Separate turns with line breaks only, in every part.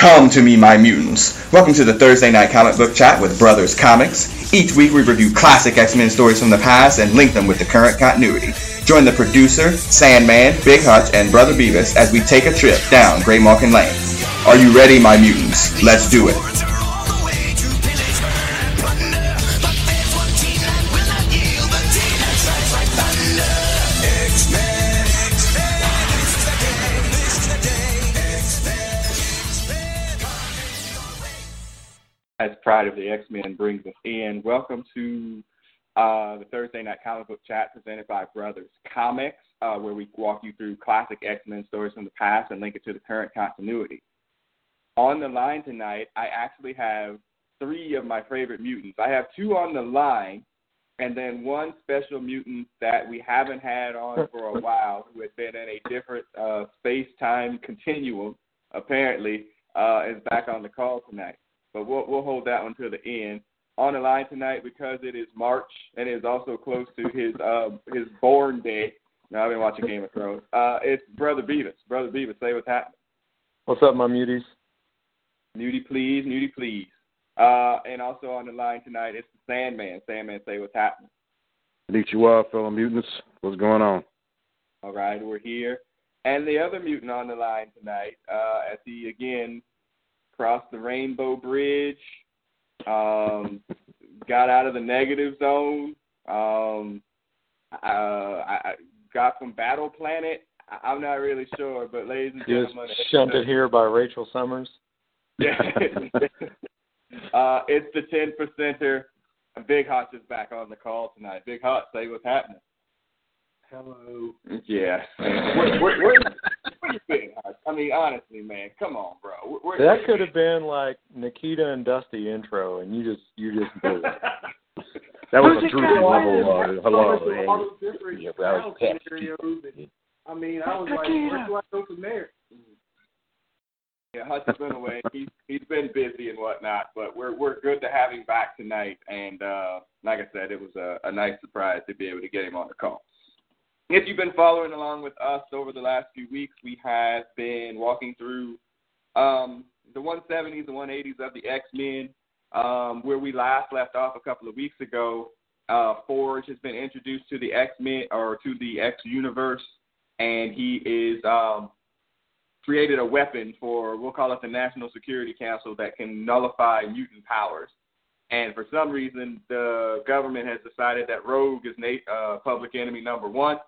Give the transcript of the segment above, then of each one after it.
Come to me, my mutants. Welcome to the Thursday night comic book chat with Brothers Comics. Each week we review classic X-Men stories from the past and link them with the current continuity. Join the producer, Sandman, Big Hutch, and Brother Beavis as we take a trip down Graymalkin Lane. Are you ready, my mutants? Let's do it. Of the X-Men brings us in, welcome to uh, the Thursday Night Comic Book Chat presented by Brothers Comics, uh, where we walk you through classic X-Men stories from the past and link it to the current continuity. On the line tonight, I actually have three of my favorite mutants. I have two on the line, and then one special mutant that we haven't had on for a while, who has been in a different uh, space-time continuum, apparently, uh, is back on the call tonight but we'll we'll hold that one to the end. On the line tonight because it is March and it is also close to his uh his born day. Now I've been watching Game of Thrones. Uh, it's Brother Beavis. Brother Beavis, say what's happening.
What's up, my muties?
Muty, please, muty, please. Uh, and also on the line tonight, it's the Sandman. Sandman, say what's happening.
Konnichiwa, fellow mutants. What's going on?
All right, we're here. And the other mutant on the line tonight, uh, as he again crossed the Rainbow Bridge, um, got out of the negative zone, um, uh, I got from Battle Planet. I'm not really sure, but ladies and gentlemen,
Just shunted here by Rachel Summers.
Yeah, uh, it's the ten percenter. Big Hutch is back on the call tonight. Big Hutch, say what's happening.
Hello.
Yeah. where, where, where, where you been? I mean, honestly, man, come on, bro. Where,
that could have been like Nikita and Dusty intro, and you just you just blew it.
that was a true level. Uh, hello.
All those different yeah, battle scenarios. And, I mean, I was like, where do I go from there?
Yeah, Hutch has been away. He's he's been busy and whatnot, but we're we're good to have him back tonight. And uh like I said, it was a, a nice surprise to be able to get him on the call. If you've been following along with us over the last few weeks, we have been walking through um, the 170s and 180s of the X Men. Um, where we last left off a couple of weeks ago, uh, Forge has been introduced to the X Men or to the X universe, and he is um, created a weapon for we'll call it the National Security Council that can nullify mutant powers. And for some reason, the government has decided that Rogue is na- uh, public enemy number one,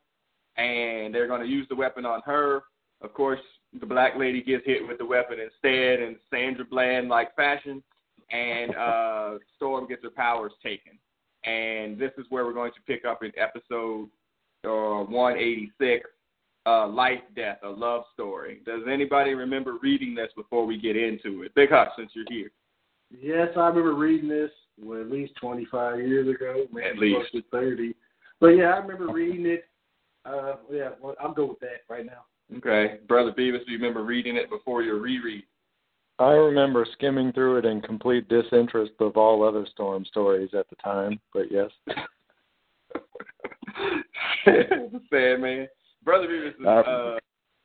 and they're going to use the weapon on her. Of course, the black lady gets hit with the weapon instead in Sandra Bland like fashion, and uh, Storm gets her powers taken. And this is where we're going to pick up in episode uh, 186, uh, Life, Death, a Love Story. Does anybody remember reading this before we get into it? Big Hutch, since you're here.
Yes, I remember reading this well, at least 25 years ago, maybe
at least.
close to 30. But yeah, I remember reading it uh, yeah, well, I'm good with that right now.
Okay, brother Beavis, do you remember reading it before your reread?
I remember skimming through it in complete disinterest of all other Storm stories at the time, but yes.
Sad man. Brother Beavis is uh,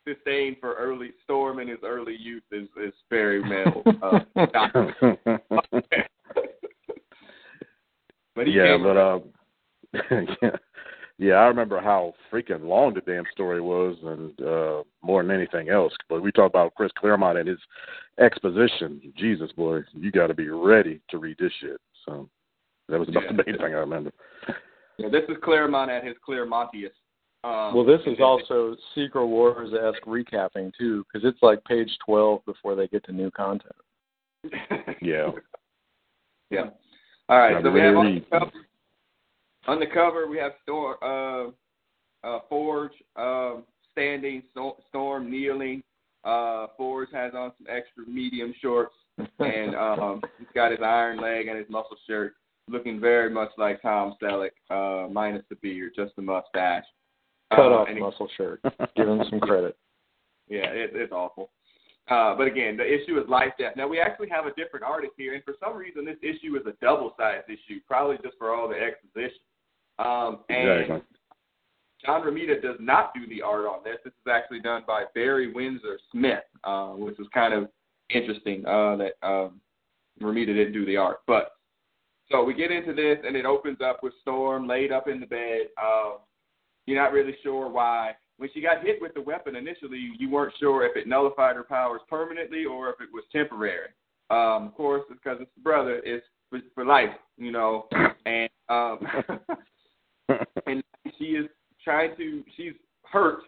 disdain for early Storm in his early youth is is very male. Uh, but
yeah, but uh, yeah yeah, I remember how freaking long the damn story was, and uh more than anything else. But we talk about Chris Claremont and his exposition. Jesus, boy, you got to be ready to read this shit. So that was about
yeah.
the main thing I remember.
Yeah, this is Claremont at his Claremontiest. Um,
well, this is also Secret Wars esque recapping too, because it's like page twelve before they get to new content.
yeah.
Yeah. All right. So we have on the, cover, on the cover we have Storm, uh, uh, Forge um, standing, Storm kneeling. Uh, Forge has on some extra medium shorts, and um, he's got his iron leg and his muscle shirt, looking very much like Tom Selleck, uh, minus the beard, just the mustache.
Cut
uh,
off muscle shirt. Give him some credit.
Yeah, it, it's awful. Uh, but again, the issue is life death. Now we actually have a different artist here, and for some reason this issue is a double-sized issue, probably just for all the exposition. Um, and
exactly.
John Romita does not do the art on this. This is actually done by Barry Windsor Smith, uh, which is kind of interesting uh, that um, Romita didn't do the art. But so we get into this, and it opens up with Storm laid up in the bed. Um, you're not really sure why. When she got hit with the weapon initially, you weren't sure if it nullified her powers permanently or if it was temporary. Um, of course, because it's the brother, it's for, for life, you know. And um, and she is trying to. She's hurt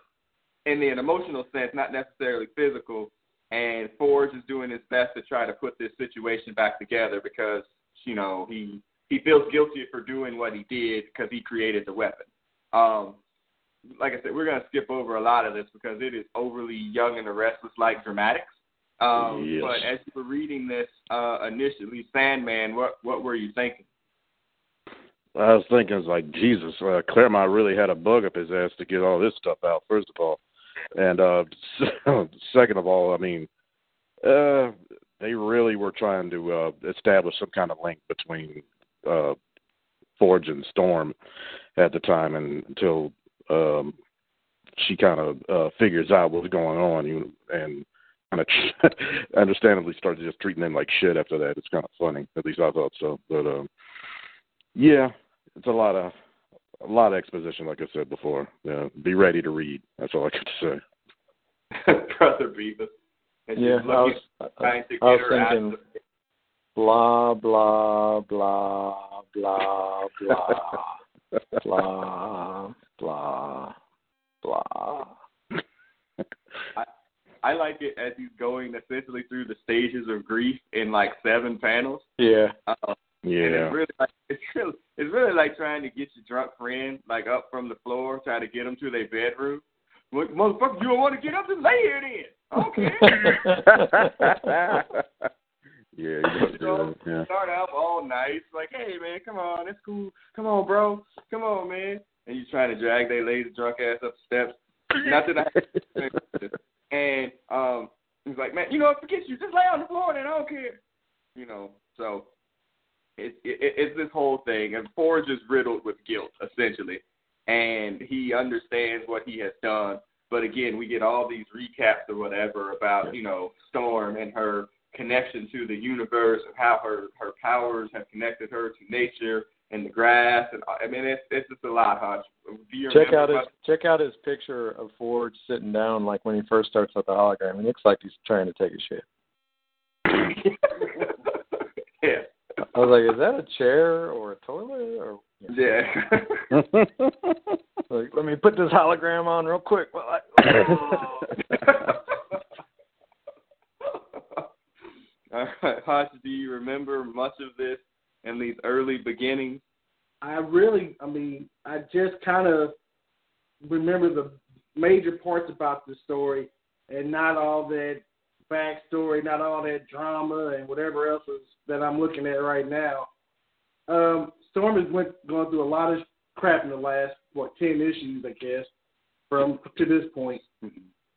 in an emotional sense, not necessarily physical. And Forge is doing his best to try to put this situation back together because you know he he feels guilty for doing what he did because he created the weapon. Um, like I said, we're gonna skip over a lot of this because it is overly young and the restless like dramatics. Um,
yes.
But as you were reading this uh, initially, Sandman, what what were you thinking?
I was thinking, like Jesus, uh, Claremont really had a bug up his ass to get all this stuff out. First of all, and uh second of all, I mean, uh they really were trying to uh establish some kind of link between uh Forge and Storm at the time and until um she kind of uh figures out what's going on you and kind of understandably starts just treating them like shit after that. It's kind of funny. At least I thought so. But um yeah, it's a lot of a lot of exposition, like I said before. Yeah, be ready to read. That's all I got to
say. Brother Beavis. And
yeah, I was,
trying to
I was
her
thinking,
out of
blah blah blah blah blah blah blah blah.
I, I like it as he's going essentially through the stages of grief in like seven panels.
Yeah.
Uh, and
Yeah.
it's really like it's really it's really like trying to get your drunk friend like up from the floor, try to get them to their bedroom. What, motherfucker, you don't want to get up and lay here then. Okay.
yeah, you must do
know,
that. Yeah.
start out all nice, like, hey man, come on, it's cool. Come on, bro. Come on, man. And you trying to drag their lazy drunk ass up the steps. Not that I and um he's like, Man, you know, forget you, just lay on the floor then I don't care. You know, so it, it, it's this whole thing, and Forge is riddled with guilt, essentially, and he understands what he has done. But again, we get all these recaps or whatever about you know Storm and her connection to the universe and how her her powers have connected her to nature and the grass, and I mean it's it's just a lot, Hutch.
Check out his check out his picture of Forge sitting down, like when he first starts with the hologram. He looks like he's trying to take a shit.
yeah,
I was like, is that a chair or a toilet or?
yeah.
Like, let me put this hologram on real quick. Well, I,
All right, Hutch, do you remember much of this in these early beginnings?
I really, I mean, I just kind of remember the major parts about the story, and not all that backstory, not all that drama, and whatever else is that I'm looking at right now. Um, Storm has went going through a lot of crap in the last what ten issues, I guess, from to this point.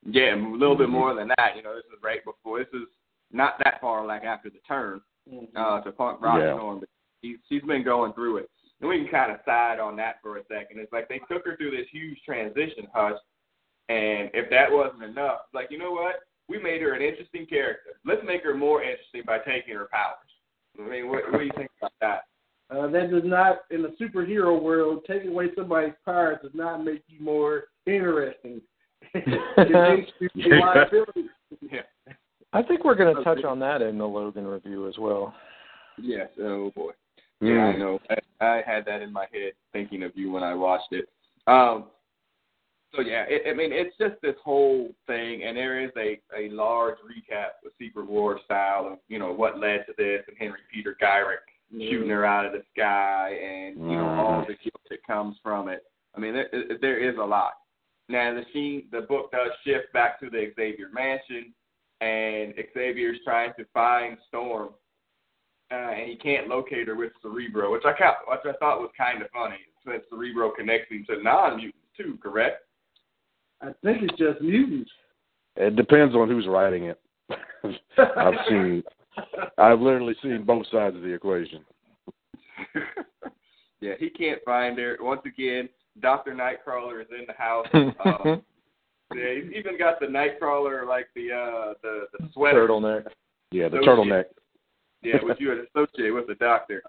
Yeah, a little bit more than that. You know, this is right before. This is not that far, like after the turn uh, to Punk Rock
Yeah.
Storm, but she's she's been going through it. And we can kind of side on that for a second. It's like they took her through this huge transition, Hutch, and if that wasn't enough, like you know what? We made her an interesting character. Let's make her more interesting by taking her powers. I mean, what, what do you think about that?
Uh, that does not, in the superhero world, taking away somebody's powers does not make you more interesting. it makes you a liability.
Yeah.
I think we're going to touch on that in the Logan review as well.
Yes. Oh boy.
Hmm.
Yeah, I know. I, I had that in my head thinking of you when I watched it. Um, so yeah, it, I mean, it's just this whole thing, and there is a a large recap with Secret War style of you know what led to this, and Henry Peter Gyrich shooting her out of the sky, and you know all the guilt that comes from it. I mean, there, there is a lot. Now the scene, the book does shift back to the Xavier Mansion, and Xavier's trying to find Storm uh, and he can't locate her with Cerebro, which I which I thought was kind of funny, since Cerebro connects him to non-mutants too. Correct?
I think it's just mutants.
It depends on who's writing it. I've seen, I've literally seen both sides of the equation.
yeah, he can't find her. Once again, Doctor Nightcrawler is in the house. Um, yeah, he's even got the Nightcrawler like the uh the the sweater
Turtleneck.
Yeah, the
associate-
turtleneck.
Yeah, which you had associated with the doctor.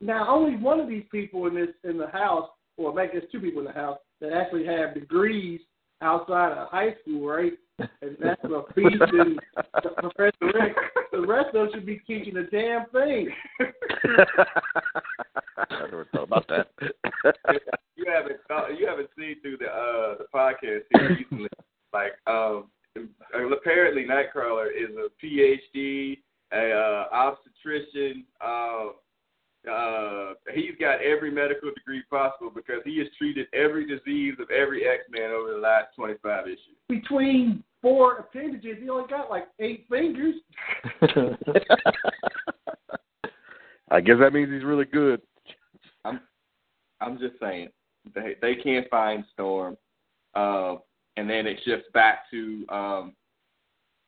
Now, only one of these people in this in the house, or maybe there's two people in the house that actually have degrees outside of high school, right? And that's a feast and Professor Rick. The rest of them should be teaching a damn thing.
I never thought about that.
you haven't thought, you haven't seen through the uh the podcast here recently. Like um apparently Nightcrawler is a PhD, a uh, obstetrician. Um, uh, he's got every medical degree possible because he has treated every disease of every X Man over the last twenty five issues.
Between four appendages, he only got like eight fingers.
I guess that means he's really good.
I'm I'm just saying they they can't find Storm, uh, and then it shifts back to um,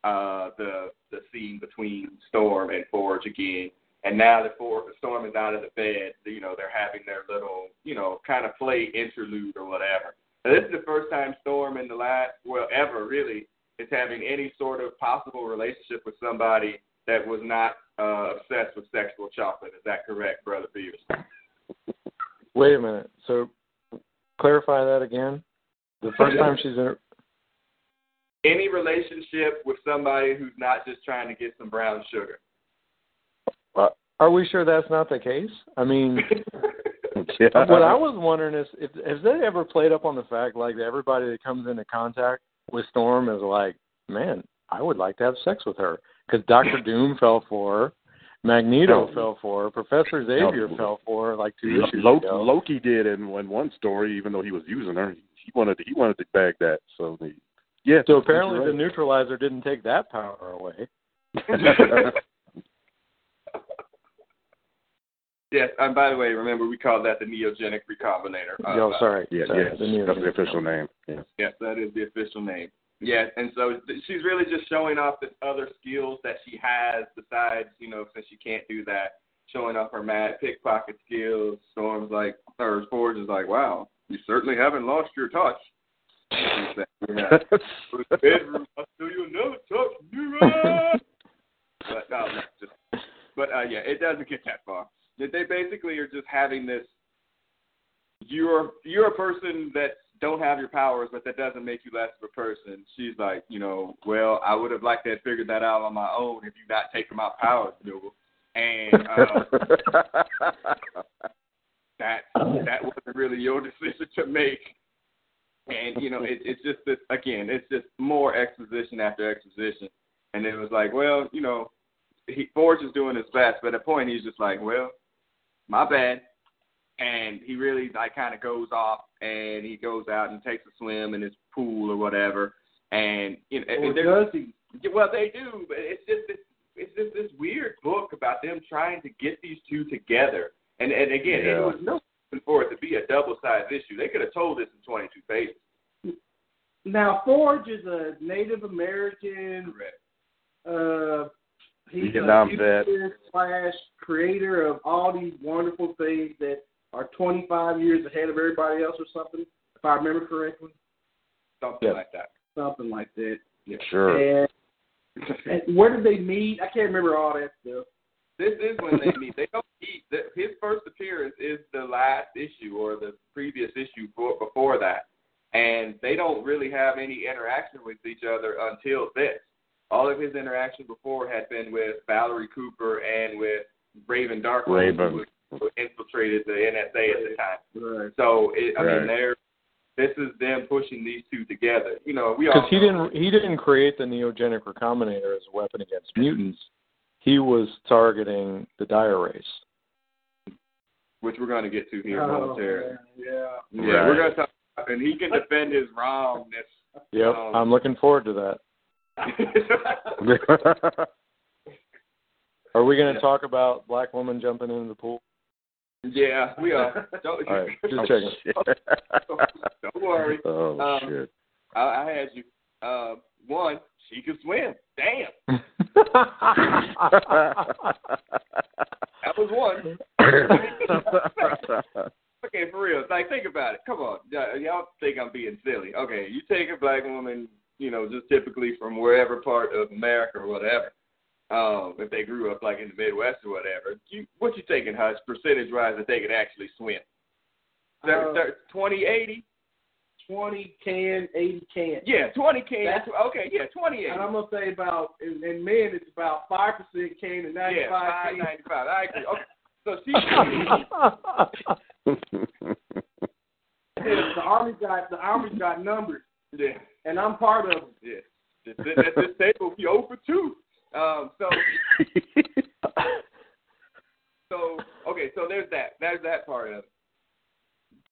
uh, the the scene between Storm and Forge again. And now that For Storm is out of the bed, you know they're having their little you know kind of play interlude or whatever. Now, this is the first time Storm in the last well ever really is having any sort of possible relationship with somebody that was not uh, obsessed with sexual chocolate. Is that correct, Brother Beavis?
Wait a minute. So, clarify that again. The first time she's in.
any relationship with somebody who's not just trying to get some brown sugar.
Uh, are we sure that's not the case? I mean,
Yeah.
what I was wondering is, if has they ever played up on the fact like that everybody that comes into contact with Storm is like, man, I would like to have sex with her because Doctor Doom fell for her, Magneto
No.
fell for her, Professor Xavier
No.
fell for her like two
Lo-
issues
Loki,
ago.
Loki did in one one story, even though he was using her. He wanted to, he wanted to bag that. So the, yeah.
So apparently
you're
the neutralizer didn't take that power away.
right.
Yes, and by the way, remember we call that the neogenic recombinator. Uh,
oh, sorry.
yeah,
sorry.
yes,
The
that's the official name. Yeah.
Yes, that is the official name. Yeah, and so she's really just showing off the other skills that she has besides, you know, since she can't do that, showing off her mad pickpocket skills. Storm's like, or Forge is like, wow, you certainly haven't lost your touch. Yeah. Go to the bedroom. I'll show you another touch. Nira! but no, no, just but uh, yeah, it doesn't get that far. They they basically are just having this. You're you're a person that don't have your powers, but that doesn't make you less of a person. She's like, you know, well, I would have liked to have figured that out on my own if you not taken my powers, Newell. And uh, that that wasn't really your decision to make. And you know, it, it's just this again. It's just more exposition after exposition. And it was like, well, you know, he Forge is doing his best, but at a point he's just like, well, my bad. And he really like kind of goes off and he goes out and takes a swim in his pool or whatever. And you know,
Or does he?
well, they do, but it's just this, it's just this weird book about them trying to get these two together. And and again,
Yeah.
it was no reason for it to be a double sized issue. They could have told this in twenty two pages.
Now Forge is a Native American.
Correct.
Uh, he's
Vietnam
a
vet.
slash creator of all these wonderful things that are 25 years ahead of everybody else, or something. If I remember correctly,
Something
Yeah.
like that.
something like that. Yeah.
Sure.
And, and where did they meet? I can't remember all that stuff.
This is when they meet. They don't meet. The- His first appearance is the last issue or the previous issue for, before that, and they don't really have any interaction with each other until this. All of his interaction before had been with Valerie Cooper and with Raven Darkholme,
Raven.
who, who infiltrated the NSA at the time.
Right.
So it, I
Right.
mean, they're this is them pushing these two together. You know, we all
Because he didn't he didn't create the neogenic recombinator as a weapon against mutants. He was targeting the Dire Wraiths.
which we're going to get to here
Oh,
momentarily.
yeah.
Yeah,
Right.
we're going to talk, and he can defend his wrongness.
Yep,
Um,
I'm looking forward to that. Are we going to
Yeah.
talk about black woman jumping into the pool?
yeah, we are. Don't,
right, just checking.
shit.
don't worry.
Oh
Um,
shit.
I, I had you. Uh, one, she can swim. Damn, that was one. Okay, for real. Like, think about it. Come on, y'all think I'm being silly? Okay, you take a black woman, you know, just typically from wherever part of America or whatever, um, if they grew up like in the Midwest or whatever. You, what you taking, Hutch, percentage wise that they could actually swim?
Uh,
Twenty eighty.
Twenty can, eighty can.
Yeah, twenty can.
That's-
okay, yeah, twenty eighty.
And I'm gonna say about in, in men it's about five percent can and ninety
Yeah,
five
five
can.
ninety five. I agree. Okay, so she.
the army got the army got numbers,
yeah,
and I'm part of
yeah. Just sitting at this table, he over two. Um, so so okay, so there's that. There's that part of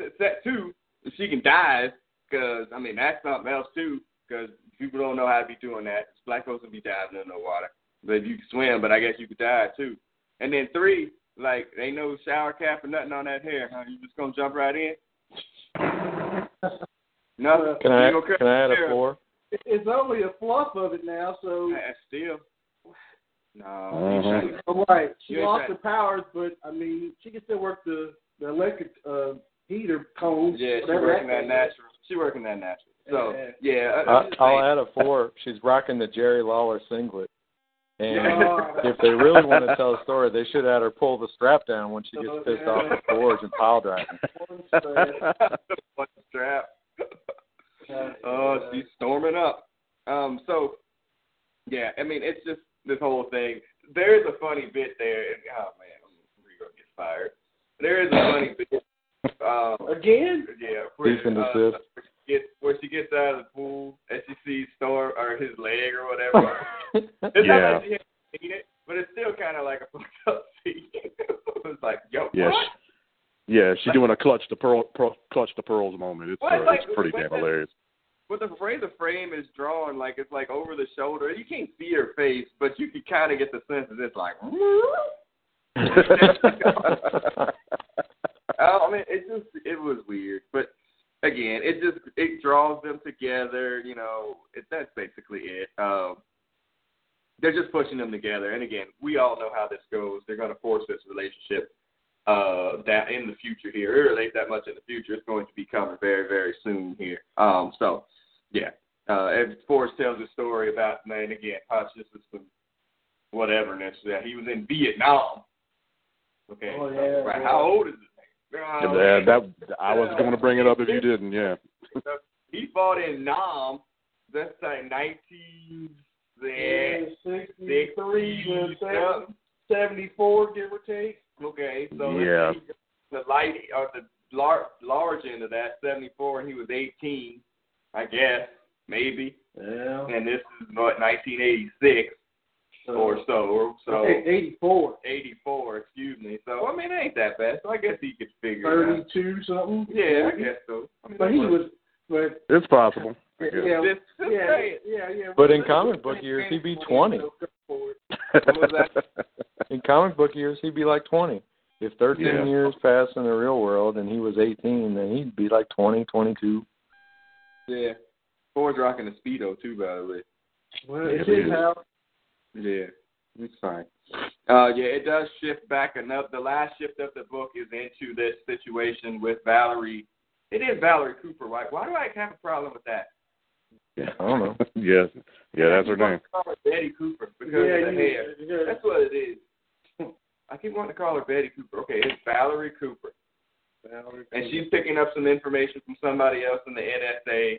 it. Set two, she can dive, because I mean that's something else too. Because people don't know how to be doing that. Black folks will be diving in the water, but if you can swim, but I guess you could dive too. And then three, like ain't no shower cap or nothing on that hair. Huh? You just gonna jump right in? No.
Can I
You
can I add a
hair?
four?
It's only a fluff of it now, so
Uh, Still. No.
Mhm.
you
all right. She
You
lost
right.
her powers, but I mean, she can still work the the electric uh, heater cones.
Yeah, she
whatever
working that
thing is.
natural. She's working that natural. So
Yeah.
yeah, I,
I,
I'm just
I'll add a four. She's rocking the Jerry Lawler singlet. And
Yeah.
if they really want to tell a story, they should have her pull the strap down when she gets
Oh,
pissed
yeah.
off at Forge and pile driving.
One strap. Oh, she's storming up. Um, so yeah, I mean, it's just this whole thing. There is a funny bit there. and- Oh man, we're gonna get fired. There is a funny bit. Um,
Again?
yeah, where, uh, where she gets where she gets out of the pool and she sees Storm or his leg or whatever. It's
Yeah.
not like she hadn't seen it, but it's still kind of like a fucked up scene. it's like, yo,
yeah,
what?
Yeah, she's doing a clutch the pearl, pearl clutch the pearls moment. It's,
Well,
uh,
it's like-
it's pretty damn
that-
hilarious.
But the way the frame is drawn, like it's like over the shoulder. You can't see her face, but you can kind of get the sense that it's like. I mean, it just it was weird, but again, it just it draws them together. You know, it, that's basically it. Um, they're just pushing them together, and again, we all know how this goes. They're going to force this relationship uh, that in the future here, or late that much in the future. It's going to be coming very, very soon here. Um, so, yeah. Uh, and Forrest tells a story about, man, again, Hutch, this is some whateverness. That he was in Vietnam. Okay.
Oh,
so,
yeah,
right.
yeah.
How old is this thing? Uh,
Yeah, that I was going to bring it up if you didn't. Yeah.
he fought in Nam. That's like 19. Yeah.
63 to
Yeah.
74, give or take.
Okay, so
Yeah.
see, the light or the lar- large end of that, 74, and he was 18, I guess, maybe.
Yeah.
And this is what 1986 uh, or so, or so
84.
84, excuse me. So I mean, it ain't that bad. So I guess he could figure
32 something.
Yeah, I guess so. I mean,
But he
works.
was, but
It's possible. I guess.
yeah,
Just, just
yeah, yeah, yeah.
But in comic book years, he'd be 20.
What was that?
In comic book years, he'd be like 20. If 13
Yeah.
years passed in the real world and he was 18, then he'd be like 20, 22.
Yeah. Ford's rocking a speedo too, by the way.
Well,
Yeah,
it's his house.
Yeah, it's fine. Uh, yeah, it does shift back enough. The last shift of the book is into this situation with Valerie. It is Valerie Cooper, right? Why do I have a problem with that?
Yeah.
I don't know.
yes. Yeah, that's her
I keep wanting
name.
call her Betty Cooper because
Yeah,
of the
you-
hair.
yeah.
That's what it is. I keep wanting to call her Betty Cooper. Okay, it's Valerie Cooper. Valerie And she's picking up some information from somebody else in the NSA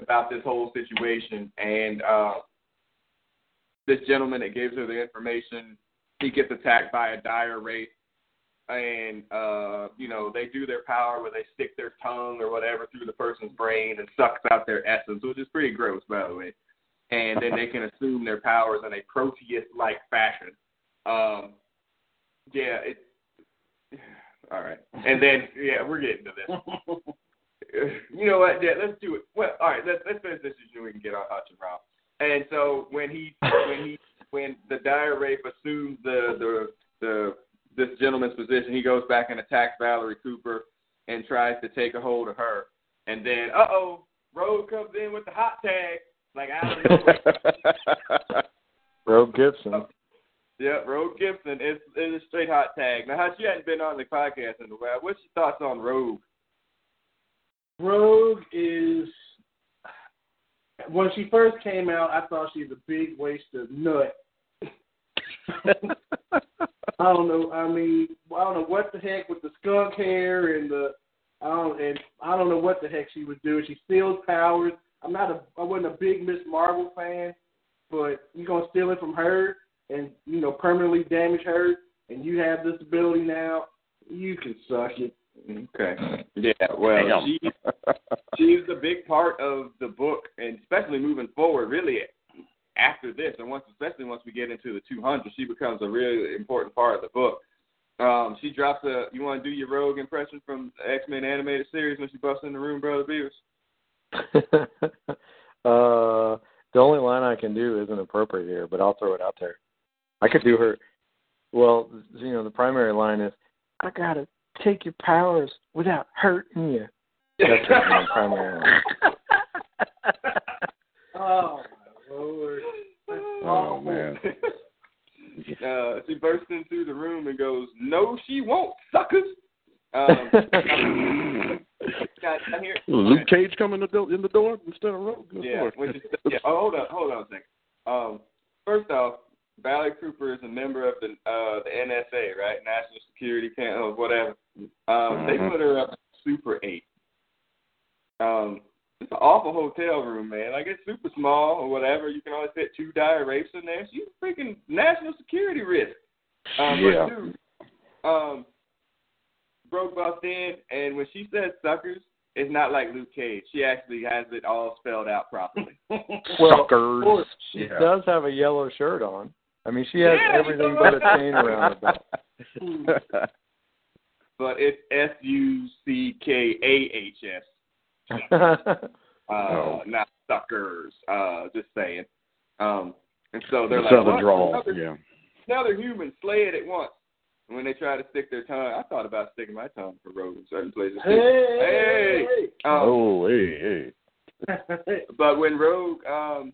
about this whole situation. And uh, this gentleman that gives her the information, he gets attacked by a dire wraith. And, uh, you know, they do their power where they stick their tongue or whatever through the person's brain and sucks out their essence, which is pretty gross, by the way. And then they can assume their powers in a Proteus like fashion. Um, yeah, it. All right, and then yeah, we're getting to this. You know what? Yeah, let's do it. Well, all right, let's let's finish this so we can get on Hutch and Rob. And so when he when he when the dire wraith assumes the the the this gentleman's position, he goes back and attacks Valerie Cooper and tries to take a hold of her. And then, uh oh, Rogue comes in with the hot tag, like out of nowhere.
Rogue Gibson.
Yeah, Rogue Gibson is is a straight hot tag. Now, Hutch, you hadn't been on the podcast in a while. What's your thoughts on Rogue?
Rogue is when she first came out, I thought she was a big waste of nut. I don't know. I mean, I don't know what the heck with the skunk hair and the I don't and I don't know what the heck she was doing. She steals powers. I'm not a I wasn't a big Miss Marvel fan, but you're gonna steal it from her and you know permanently damage her, and you have this ability now. You can suck it.
Okay. Yeah. Well, she she's a big part of the book, and especially moving forward. Really, after this, and once, especially once we get into the 200, she becomes a really important part of the book. Um, she drops a. You want to do your Rogue impression from the X Men animated series when she busts in the room, brother Beavis?
uh, the only line I can do isn't appropriate here, but I'll throw it out there. I could do her. Well, you know, the primary line is, "I gotta take your powers without hurting you." That's my primary line.
Oh my lord!
Uh, she bursts into the room and goes, "No, she won't, suckers." Um, got, I hear,
Luke Cage coming in the door, in the door instead of Rogue.
Yeah, which is, yeah. Oh, hold on, hold on a second. Um, first off, Valley Cooper is a member of the uh the NSA, right? National Security Council, whatever. Um, they
Mhm.
put her up Super Eight. Um, it's an awful hotel room, man. Like it's super small or whatever. You can only fit two dire wraiths in there. She's a freaking national security risk. Um,
Yeah.
But dude, um, broke buffed in, and when she says suckers, it's not like Luke Cage. She actually has it all spelled out properly.
Well,
Suckers.
She
Yeah.
does have a yellow shirt on. I mean, she has
Yeah,
everything but a chain around her belt.
but it's S U C K A H S. Uh,
Oh.
not suckers. Uh, just saying. Um, and so they're like,
Southern
what?
drawl.
Another,
Yeah.
another human, slay it at once. And when they try to stick their tongue, I thought about sticking my tongue for road in certain places. too.
Hey,
Um,
oh, hey, hey.
hey.
But when Rogue, um,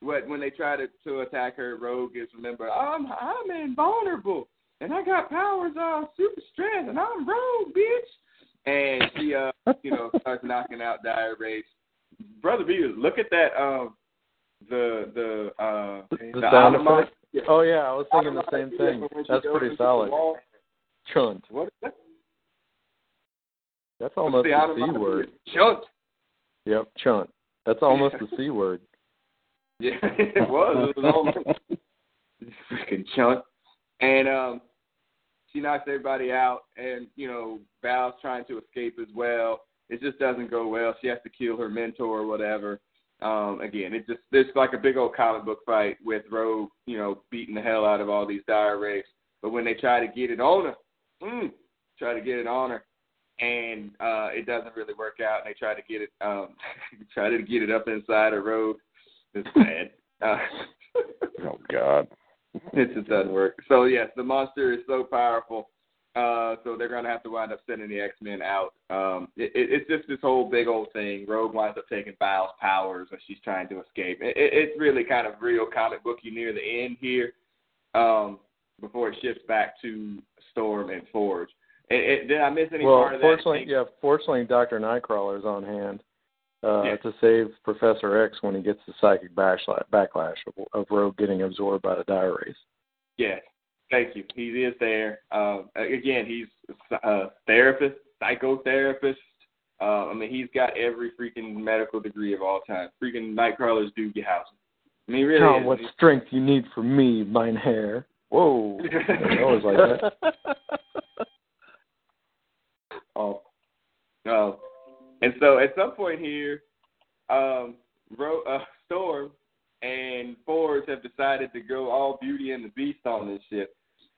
what when they try to to attack her, Rogue is remember I'm I'm invulnerable and I got powers of super strength and I'm Rogue, bitch. And she uh you know starts knocking out dire wraiths. Brother Beavis, look at that um the the uh
The
the
sound
Automat-
Oh yeah, I was thinking the same thing. That's pretty solid. Chunt.
What is that?
That's almost
the,
the c word.
Chunt.
Yep, chunt. That's almost the C word.
Yeah, it was. It was almost freaking chunk. And um she knocks everybody out and, you know, Val's trying to escape as well. It just doesn't go well. She has to kill her mentor or whatever. Um, again, it just it's like a big old comic book fight with Rogue, you know, beating the hell out of all these dire wraiths. But when they try to get it on her, mm, try to get it on her, and uh it doesn't really work out and they try to get it um try to get it up inside of Rogue. It's bad. Uh,
Oh, God.
It just doesn't work. So yes, the monster is so powerful. Uh, so they're gonna have to wind up sending the X Men out. Um, it, it, it's just this whole big old thing. Rogue winds up taking Val's powers as she's trying to escape. It, it, it's really kind of real comic booky near the end here. Um, before it shifts back to Storm and Forge. It, it, did I miss any
Well,
part of that?
fortunately, yeah, fortunately, Doctor Nightcrawler's on hand uh,
Yeah.
to save Professor X when he gets the psychic backlash, backlash of, of Rogue getting absorbed by the dire wraiths.
Yes, thank you. He is there. Um, again, he's a therapist, psychotherapist. Uh, I mean, he's got every freaking medical degree of all time. Freaking Nightcrawler's Doogie Howser. I mean, really
oh, what strength you need for me, mine hair. Whoa. I always like that.
oh. Um, and so at some point here, um, Ro- uh, Storm and Forge have decided to go all Beauty and the Beast on this shit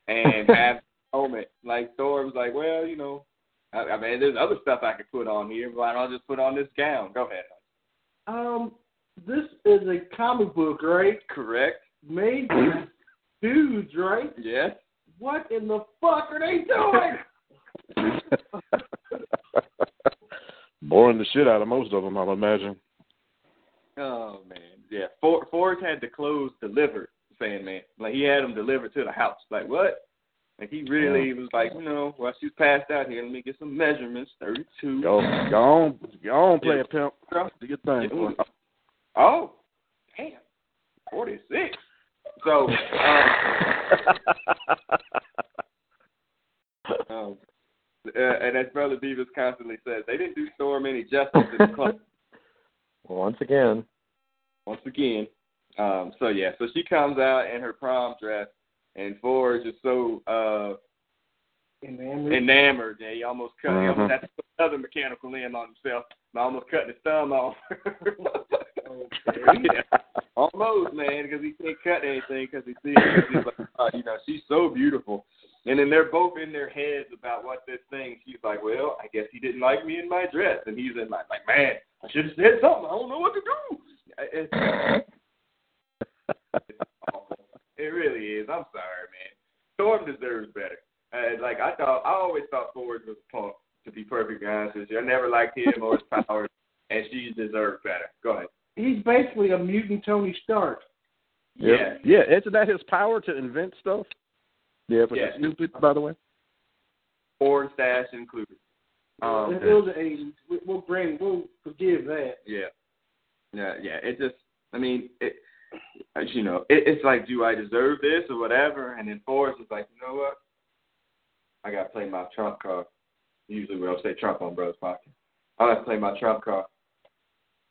and have a moment. Like Storm's like, well, you know, I, I mean, there's other stuff I could put on here, but why don't just put on this gown? Go ahead.
Um, this is a comic book, right?
Correct.
Made by dudes, right?
Yes.
What in the fuck are they doing?
Boring the shit out of most of them, I'll imagine.
Oh man, yeah. For, Forge had the clothes delivered. saying man, like he had them delivered to the house. Like what? Like he really was like, you know, while she's passed out here, let me get some measurements. Thirty-two.
Go, go on, go on, play
Yeah.
a pimp. Do your thing.
Yeah. Oh, damn. Forty-six. So, um, um, uh, and as Brother Beavis constantly says, they didn't do Storm any justice in the club.
well, once again.
Once again. Um, so yeah, so she comes out in her prom dress, and Forrest is so uh
Enamored.
enamored. Yeah, he almost cut. He
Mhm.
almost had to put another mechanical limb on himself. And almost cut his thumb off.
Okay.
Yeah, almost, man, because he can't cut anything because he sees, he's like, oh, you know, she's so beautiful. And then they're both in their heads about what this thing. She's like, well, I guess he didn't like me in my dress, and he's in like, like, man, I should have said something. I don't know what to do. It's, it's awful. It really is. I'm sorry, man. Storm deserves better. Uh, like I thought, I always thought Ford was a punk. To be perfectly honest with you, I never liked him or his powers, and she deserved better. Go ahead.
He's basically a mutant Tony Stark.
Yeah.
Yeah, isn't that his power to invent stuff?
Yeah,
Which
Yeah.
is stupid, by the way.
Porn stash included. Um,
it was the 80s. We- We'll bring, we'll forgive that.
yeah, yeah, yeah. It just, I mean, it, as you know, it, it's like, do I deserve this or whatever? And then Forrest is like, you know what? I gotta play my trump card. Usually we don't say Trump on Bros Podcast. I gotta play my trump card.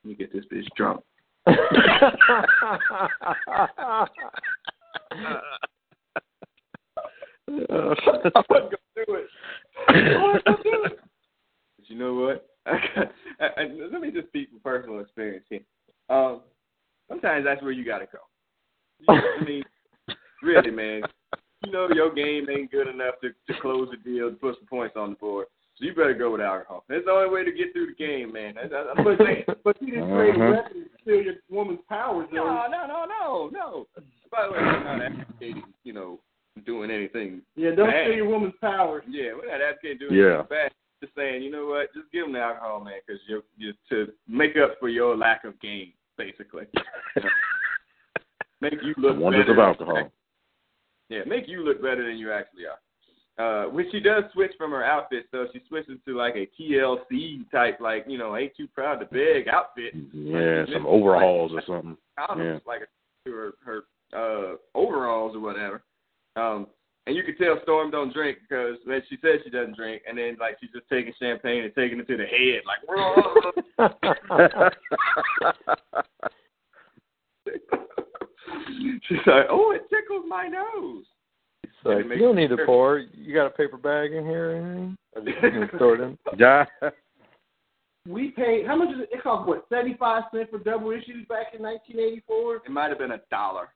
Let me get this bitch drunk. I wasn't gonna do it. I wasn't gonna do it. But you know what? I got, I, I, let me just speak from personal experience here. Um, sometimes that's where you gotta go. You know I mean, really, man. You know your game ain't good enough to, to close the deal, to put some points on the board. So you better go with alcohol. That's the only way to get through the game, man. That's, that's, I'm
But,
saying.
but he didn't trade
Mhm.
weapons to steal your woman's powers.
No, no, no, no, no. By the way, we're not advocating, you know, doing anything.
Yeah, don't
Bad.
steal your woman's power.
Yeah, we're not advocating doing
Yeah.
anything bad. Just saying, you know what? Just give them the alcohol, man, because you're, you're to make up for your lack of game, basically. Make you
The
look
wonders
better.
of alcohol.
Yeah, make you look better than you actually are. Uh, when she does switch from her outfit, though, she switches to like a TLC type, like you know, ain't too proud to beg outfit.
Yeah, some overhauls or something.
condoms,
Yeah.
like to her her uh overalls or whatever. Um and you could tell Storm don't drink because when she says she doesn't drink and then like she's just taking champagne and taking it to the head like she's like, Oh, it tickles my nose.
It's like, you don't need to pour. You got a paper bag in here or anything? Or just gonna throw it in?
Yeah.
We paid, how much is it? It cost, what, 75 cents for double issues back in 1984?
It might have been a dollar.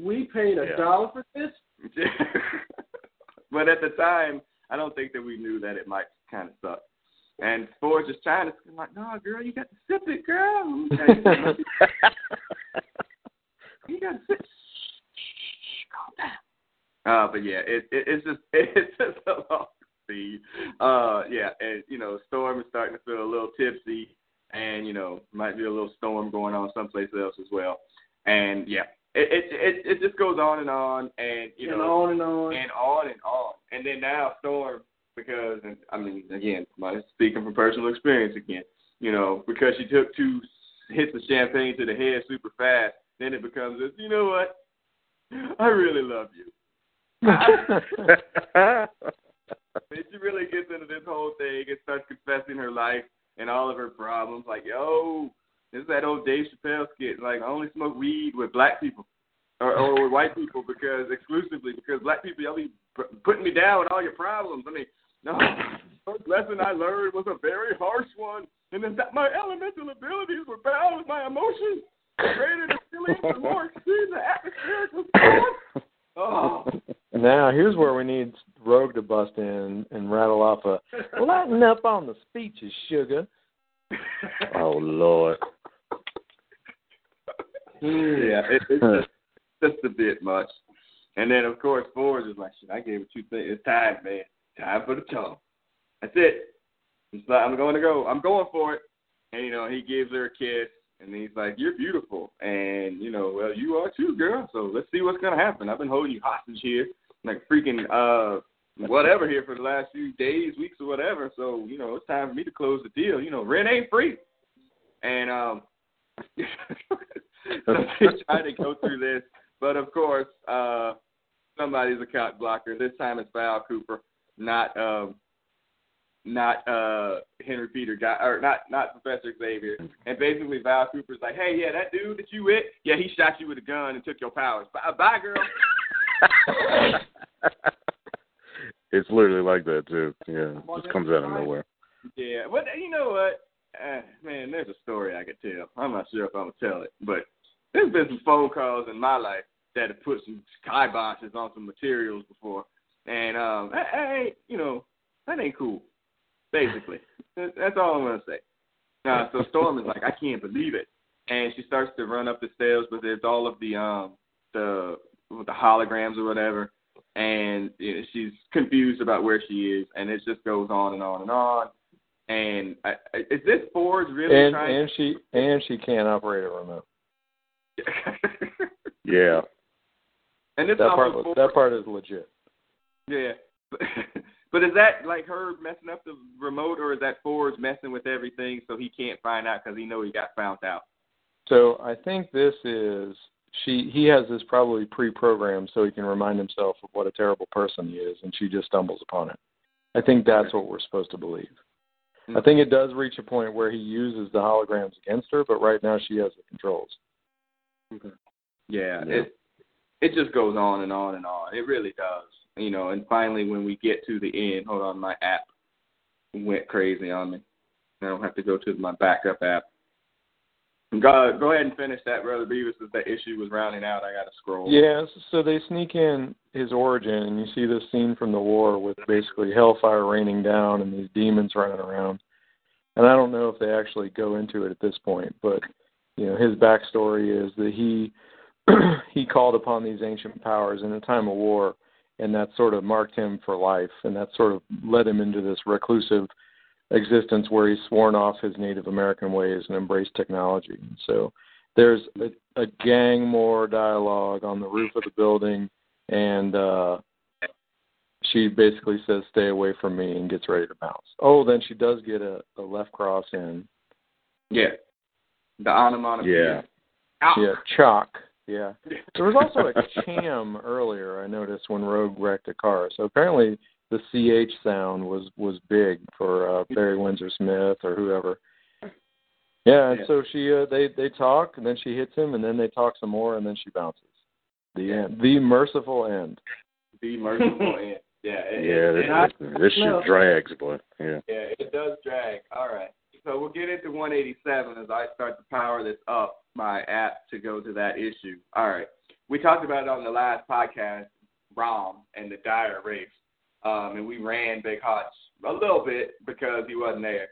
We paid a
Yeah.
dollar for this?
but at the time, I don't think that we knew that it might kind of suck. And Ford's just trying to I'm like, no, girl, you got to sip it, girl. You got to sip. Shh, calm down. Uh, but yeah, it, it it's just it's just a long speed. Uh, yeah, and you know, Storm is starting to feel a little tipsy, and you know, might be a little storm going on someplace else as well. And yeah, it it it, it just goes on and on, and you
and
know,
on and on.
and on and on. And then now Storm, because and I mean again, my speaking from personal experience again, you know, because she took two hits of champagne to the head super fast, then it becomes this. You know what? I really love you. And she really gets into this whole thing and starts confessing her life and all of her problems. Like, yo, is that old Dave Chappelle skit. Like, I only smoke weed with black people or, or with white people because exclusively because black people y'all be putting me down with all your problems. I mean, no, first lesson I learned was a very harsh one, and then that my elemental abilities were bound with my emotions. Greater the feelings, the more extreme the atmospheric response. Oh,
now here's where we need Rogue to bust in and rattle off a lighten up on the speeches, sugar.
oh Lord.
Yeah, it, it's just, just a bit much. And then of course Ford is like, shit, I gave it two things. It's time, man. Time for the tongue. That's it. He's like, I'm going to go. I'm going for it. And you know, he gives her a kiss, and he's like, "You're beautiful," and you know, well, you are too, girl. So let's see what's gonna happen. I've been holding you hostage here, like freaking uh whatever here for the last few days, weeks, or whatever. So you know, it's time for me to close the deal. You know, rent ain't free. And um, so they try to go through this but of course, uh, somebody's a cock blocker. This time it's Val Cooper, not um, not uh Henry Peter guy or not not Professor Xavier. And basically Val Cooper's like, Hey, yeah, that dude that you with, yeah, he shot you with a gun and took your powers. Bye, bye girl.
it's literally like that too. Yeah, it just comes out of nowhere.
Yeah, but you know what? Uh, man, there's a story I could tell. I'm not sure if I'm gonna tell it, but there's been some phone calls in my life that have put some kiboshes on some materials before, and um, ain't you know that ain't cool. Basically, that's all I'm gonna say. Uh, so Storm is like, I can't believe it, and she starts to run up the stairs, but there's all of the um the the holograms or whatever, and you know, she's confused about where she is, and it just goes on and on and on. And I, I, is this Forge really
and
trying?
and she and she can't operate a remote.
Yeah.
and this
That part
Forge,
that part is legit.
yeah. but is that like her messing up the remote, or is that Forge messing with everything so he can't find out because he know he got found out?
So I think this is she he has this probably pre-programmed so he can remind himself of what a terrible person he is, and she just stumbles upon it. I think that's what we're supposed to believe. I think it does reach a point where he uses the holograms against her, but right now she has the controls. Mm-hmm.
Yeah,
Yeah.
it it just goes on and on and on. It really does. You know, and finally when we get to the end, hold on, my app went crazy on me. I don't have to go to my backup app. Go go ahead and finish that, brother Beavis. As that issue was rounding out, I got to scroll.
Yeah, so they sneak in his origin, and you see this scene from the war with basically hellfire raining down and these demons running around. And I don't know if they actually go into it at this point, but you know his backstory is that he he called upon these ancient powers in a time of war, and that sort of marked him for life, and that sort of led him into this reclusive existence where he's sworn off his Native American ways and embraced technology. And so there's a, a gang more dialogue on the roof of the building, and uh, she basically says, "Stay away from me," and gets ready to bounce. Oh, then she does get a, a left cross in.
Yeah. The onomatopoeia.
Yeah.
Yeah, chalk. Yeah. There was also a cham earlier. I noticed when Rogue wrecked a car. So apparently the ch sound was was big for uh, Barry Windsor Smith or whoever. Yeah, and
Yeah.
so she uh, they they talk and then she hits him and then they talk some more and then she bounces. The end. The merciful end.
Be merciful and yeah. It,
Yeah,
it,
this, this shit drags, boy. Yeah.
Yeah, it does drag. All right. So we'll get into 187 as I start to power this up, my app, to go to that issue. All right. We talked about it on the last podcast, Rom and the Dire Wraiths. Um, and we ran Big Hutch a little bit because he wasn't there.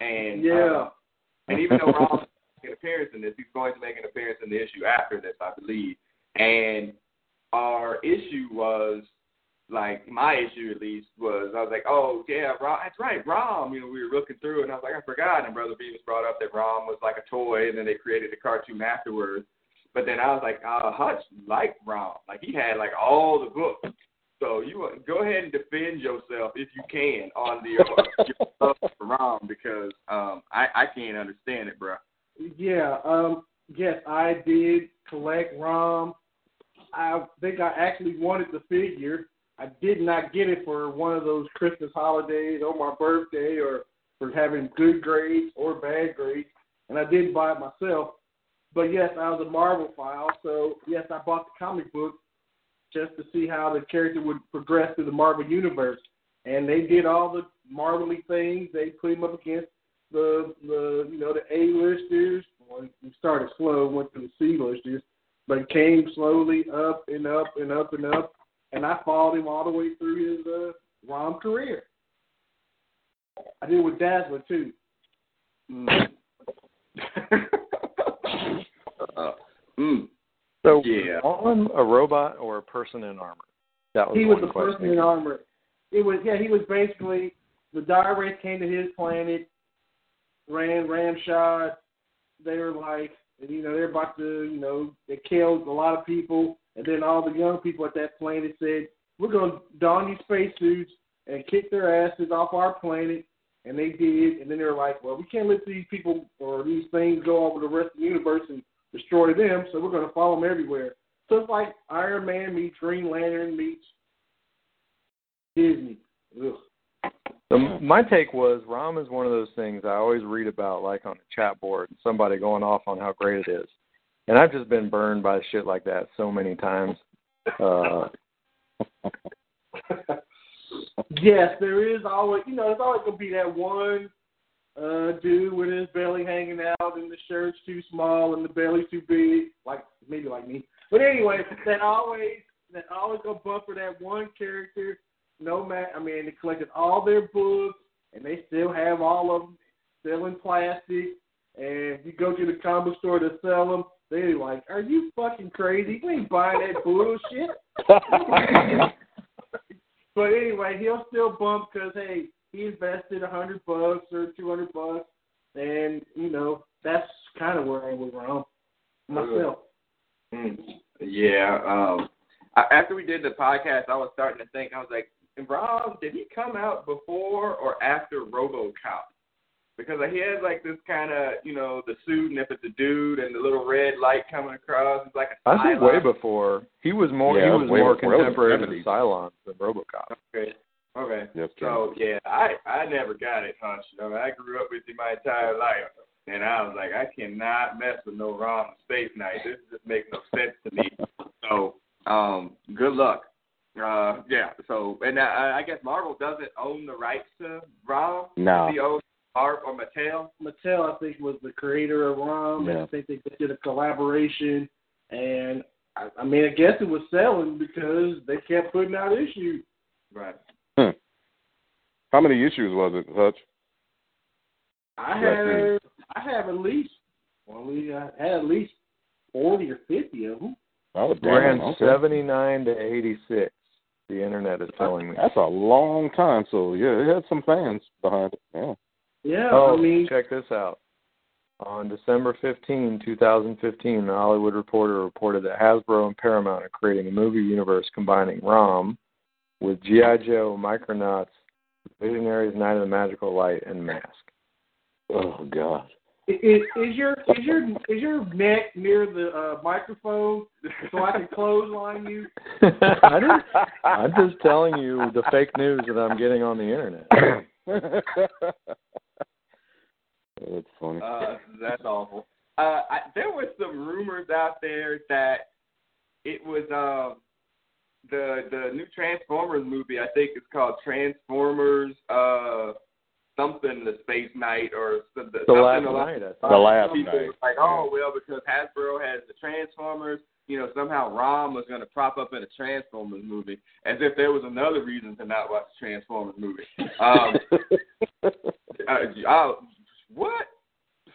And
Yeah.
uh, and even though Rom make an appearance in this, he's going to make an appearance in the issue after this, I believe. And our issue was like my issue at least was I was like, oh yeah, Rom, that's right, Rom. You know, we were looking through, and I was like, I forgot. And Brother Beavis brought up that Rom was like a toy, and then they created a cartoon afterwards. But then I was like, uh, Hutch liked Rom, like he had like all the books. So you go ahead and defend yourself if you can on the uh, Rom because um I I can't understand it, bro.
Yeah, um, yes, I did collect ROM. I think I actually wanted the figure. I did not get it for one of those Christmas holidays or my birthday or for having good grades or bad grades, and I didn't buy it myself. But yes, I was a Marvel file, so yes, I bought the comic book just to see how the character would progress through the Marvel universe. And they did all the Marvelly things. They put him up against the the you know the A listers. Well, we started slow, went to the C listers, but came slowly up and up and up and up, and I followed him all the way through his uh, ROM career. I did with Dazzler too.
Mm. uh, mm.
So
Yeah.
on a robot or a person in armor? That was
He was
one
the
question.
person in armor. It was yeah. He was basically the dire wraiths came to his planet, ran ramshot. They were like, you know, they're about to, you know, they killed a lot of people, and then all the young people at that planet said, "We're going to don these spacesuits and kick their asses off our planet." And they did, and then they were like, "Well, we can't let these people or these things go over the rest of the universe and destroy them, so we're going to follow them everywhere." So it's like Iron Man meets Green Lantern meets Disney. Ugh.
So my take was Rom is one of those things I always read about, like on the chat board, somebody going off on how great it is, and I've just been burned by shit like that so many times. Uh,
yes, there is always, you know, there's always gonna be that one uh dude with his belly hanging out and the shirt's too small and the belly's too big, like maybe like me. But anyway, that always that always gonna buffer that one character. No matter, I mean, they collected all their books and they still have all of them still in plastic. And if you go to the comic store to sell them, they're like, "Are you fucking crazy? We ain't buying that bullshit." But anyway, he'll still bump because hey, he invested a hundred bucks or two hundred bucks, and you know that's kind of where I was wrong myself.
Mm. Yeah. Um, after we did the podcast, I was starting to think. I was like, Rom, did he come out before or after RoboCop? Because he has like this kind of, you know, the suit, and if it's a dude, and the little red light coming across, it's like a.
I think
Cylon.
way before he was more
Yeah,
he was
was way
more
before. It was
contemporary to Cylon than RoboCop.
Okay. Okay.
Yes,
So yeah, I I never got it, Hutch. You know, I grew up with you my entire life, and I was like, I cannot mess with no Rom Space Knight. This just makes no sense to me. So, um, good luck. Uh, yeah. So, and I, I guess Marvel doesn't own the rights to Rom.
No.
He owns Marv or Mattel.
Mattel, I think, was the creator of ROM, and I think they did a collaboration. And I, I mean, I guess it was selling because they kept putting out issues.
Right.
Hmm. How many issues was it, Hutch?
I
Right,
have, I have at least, well, we uh, had at least forty or fifty of them.
Oh,
Ran
damn. Okay.
seventy nine to eighty six. The internet is telling me.
That's a long time. So yeah, it had some fans behind it. Yeah.
Yeah,
Oh,
I mean,
check this out. On December 15, 2015, the Hollywood Reporter reported that Hasbro and Paramount are creating a movie universe combining ROM with G.I. Joe, Micronauts, Visionaries, Night of the Magical Light, and Mask.
Oh God.
Is, is your is your is your neck near the uh, microphone so I can clothesline you?
I didn't, I'm just telling you the fake news that I'm getting on the internet.
That's funny.
Uh, that's awful. Uh, I, there was some rumors out there that it was um the the new Transformers movie. I think it's called Transformers uh something the Space Knight or
The
something
last night,
The last
People
night.
like, oh well, because Hasbro has the Transformers. You know, somehow Rom was going to prop up in a Transformers movie, as if there was another reason to not watch the Transformers movie. Um, uh, oh, what?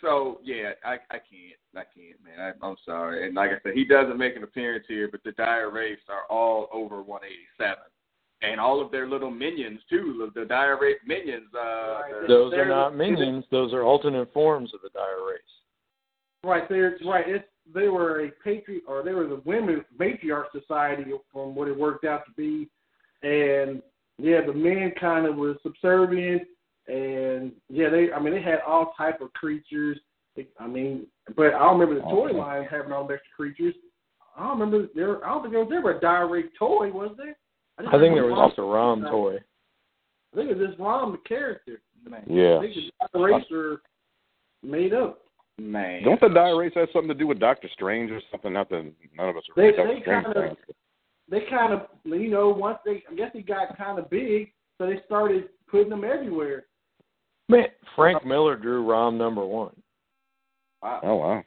So yeah, I I can't, I can't, man. I, I'm sorry. And like I said, he doesn't make an appearance here, but the Dire Wraiths are all over 187, and all of their little minions too. The Dire Wraith minions. Uh,
Right.
Those are not minions. Those are alternate forms of the dire wraiths.
Right, they're right. It's they were a patri or they were the women matriarch society from what it worked out to be, and yeah, the men kind of were subservient, and yeah, they. I mean, they had all type of creatures. I mean, but I remember the toy line having all extra creatures. I don't remember there. I don't think there was ever a dire Wraith toy, was there? Just
I think there was just a
Rom-
ROM toy.
I think it was just Rom the character. I
Yeah.
think the dire Wraiths made up.
man.
Don't the Dire Wraiths have something to do with Doctor Strange or something? Not that none of us are
They-
Doctor
they
Strange
kinda-
fans.
they kind of, you know, once they, I guess he got kind of big, so they started putting them everywhere.
Man, Frank Miller drew ROM number one.
Wow.
Oh wow.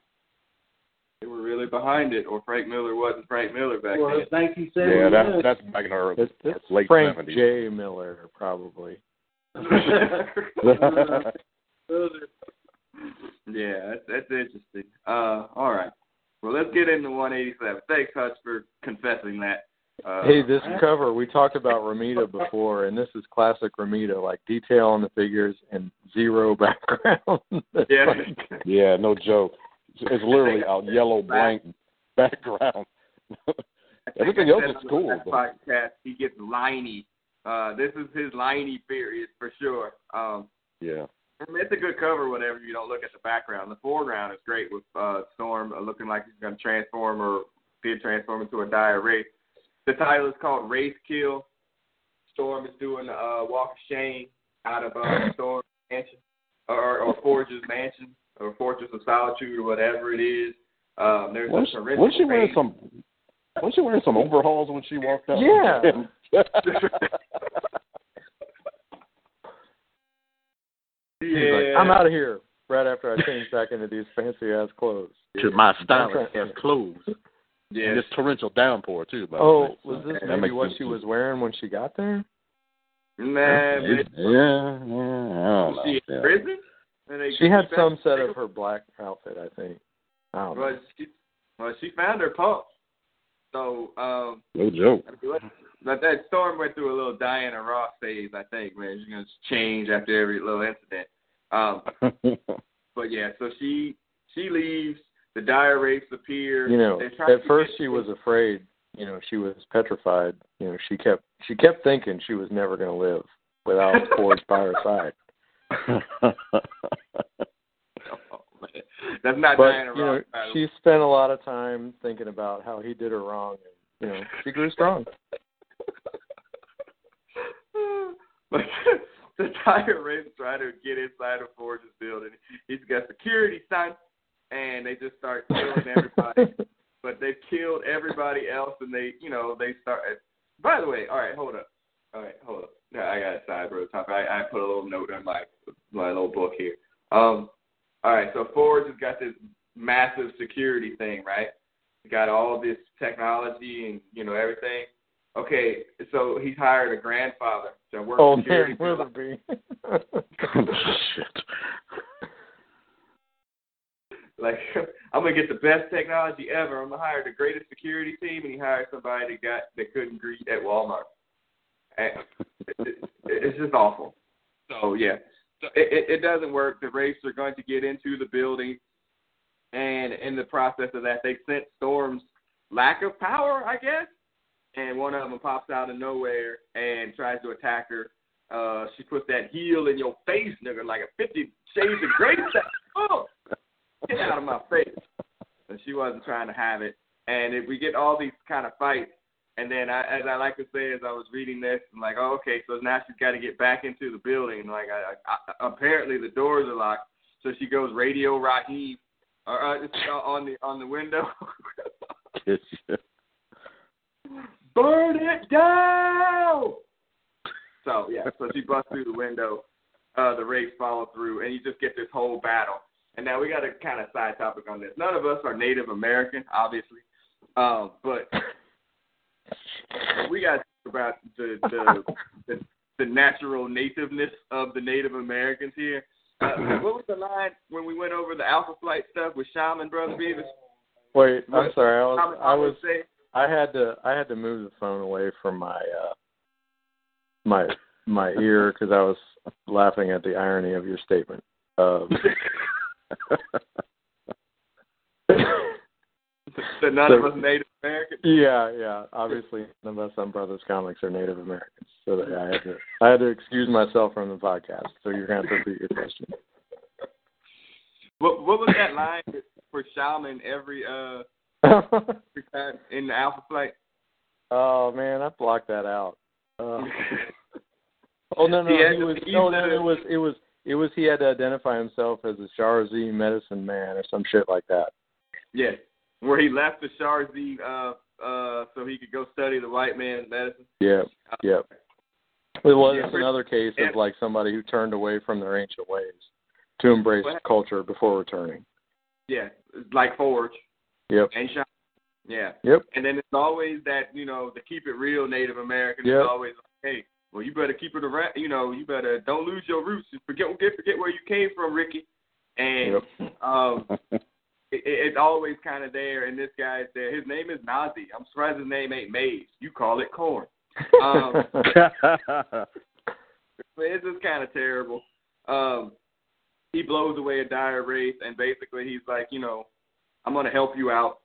They were really behind it, or Frank Miller wasn't Frank Miller back
Well,
then.
it's 1970.
Yeah, that's that's back in our
It's, it's
late
Frank
seventies.
J. Miller, probably.
yeah, that's, that's interesting. Uh, all right. Well, let's get into 187. Thanks, Hutch, for confessing that. Uh,
Hey, this cover, we talked about Romita before, and this is classic Romita, like detail on the figures and zero background.
Yeah.
like-
Yeah, no joke. It's, literally a yellow blank background. Everything else is cool,
Podcast, he gets liney. Uh, this is his liney period for sure. Um,
yeah.
I mean, it's a good cover whenever you don't look at the background. The foreground is great with uh, Storm uh, looking like he's going to transform or did transform into a dire wraith. The title is called Race Kill. Storm is doing uh, Walk of Shame out of uh, Storm Mansion or, or Forge's Mansion or Fortress of Solitude or whatever it is. Um, there's
Was,
a
was she wearing some? Was she wearing some overalls when she walked out?
Yeah.
Yeah,
like, I'm out of here. Right after I change back into these fancy ass clothes.
to my
stylish
stylish ass clothes.
yeah.
And this torrential downpour too. By the
Oh,
way, so
was this
that
maybe what
sense,
she was wearing when she got there?
Man,
Yeah, yeah, yeah, I don't
was
know.
she in
Yeah.
prison? And they-
She had
found-
some set of her black outfit, I think. I don't know.
Well, she, well, she found her pump. So, um,
No joke.
but that storm went through a little Diana Ross phase, I think, man. She's gonna change after every little incident. Um, but yeah, so she she leaves. The dire wraiths appear.
You know, at first she was afraid. You know, she was petrified. You know, she kept she kept thinking she was never going to live without Forge by her side.
That's not
But
Diana
you know, she spent a lot of time thinking about how he did her wrong, and you know, she grew strong.
but the dire wraiths try to get inside of Forge's building. He's got security son, and they just start killing everybody. but they've killed everybody else, and they, you know, they start. By the way, all right, hold up. All right, hold up. Yeah, I got a side road topic. I, I put a little note in my my little book here. Um, all right, so Forge has got this massive security thing, right? Got all this technology and you know everything. Okay, so he's hired a grandfather to work
oh
security.
man, Willoughby.
Shit.
like I'm gonna get the best technology ever. I'm gonna hire the greatest security team, and he hired somebody that got that couldn't greet at Walmart. And it, it, it's just awful. So yeah, it, it, doesn't work. The Wraiths are going to get into the building, and in the process of that, they sense Storm's lack of power, I guess. And one of them pops out of nowhere and tries to attack her. Uh, she puts that heel in your face, nigga, like a Fifty Shades of Grey. Oh, get out of my face. And she wasn't trying to have it. And if we get all these kind of fights, and then I, as I like to say, as I was reading this, I'm like, oh, okay, so now she's got to get back into the building. Like, I, I, apparently the doors are locked, so she goes radio Raheem uh, uh, on the on the window. Burn it down. So yeah, so she busts through the window. Uh, the race follow through, and you just get this whole battle. And now we got a kind of side topic on this. None of us are Native American, obviously, um, but we got to talk about the the, the the natural nativeness of the Native Americans here. Uh, what was the line when we went over the Alpha Flight stuff with Shaman Brother Beavis?
Wait, I'm sorry. I was I was
say,
I had to I had to move the phone away from my uh my my ear because I was laughing at the irony of your statement. Um,
that none of us Native Americans.
yeah, yeah. Obviously, none of us on Brothers Comics are Native Americans, so that I had to I had to excuse myself from the podcast. So you're gonna have to repeat your question.
What what was that line for Shaman every uh every time in the Alpha Flight?
oh man, I blocked that out. Uh, oh no, no,
He
he was no, no,
it-
was it was it was he had to identify himself as a Sarcee medicine man or some shit like that.
Yes, where he left the Sarcee uh uh so he could go study the white man's medicine.
Yeah, yeah. It was
Yeah,
another case of like somebody who turned away from their ancient ways to embrace
What?
culture before returning.
Yeah, like Forge
Yep.
and Shaman. Yeah.
Yep.
And then it's always that, you know, to keep it real Native American
Yep.
is always like, hey, well you better keep it around you know, you better don't lose your roots. Forget forget forget where you came from, Ricky. And
Yep.
um it, it's always kind of there, and this guy is there. His name is Naze. I'm surprised his name ain't Maze. You call it corn. Um, it's just kind of terrible. Um, he blows away a dire wraiths, and basically he's like, you know, I'm gonna help you out,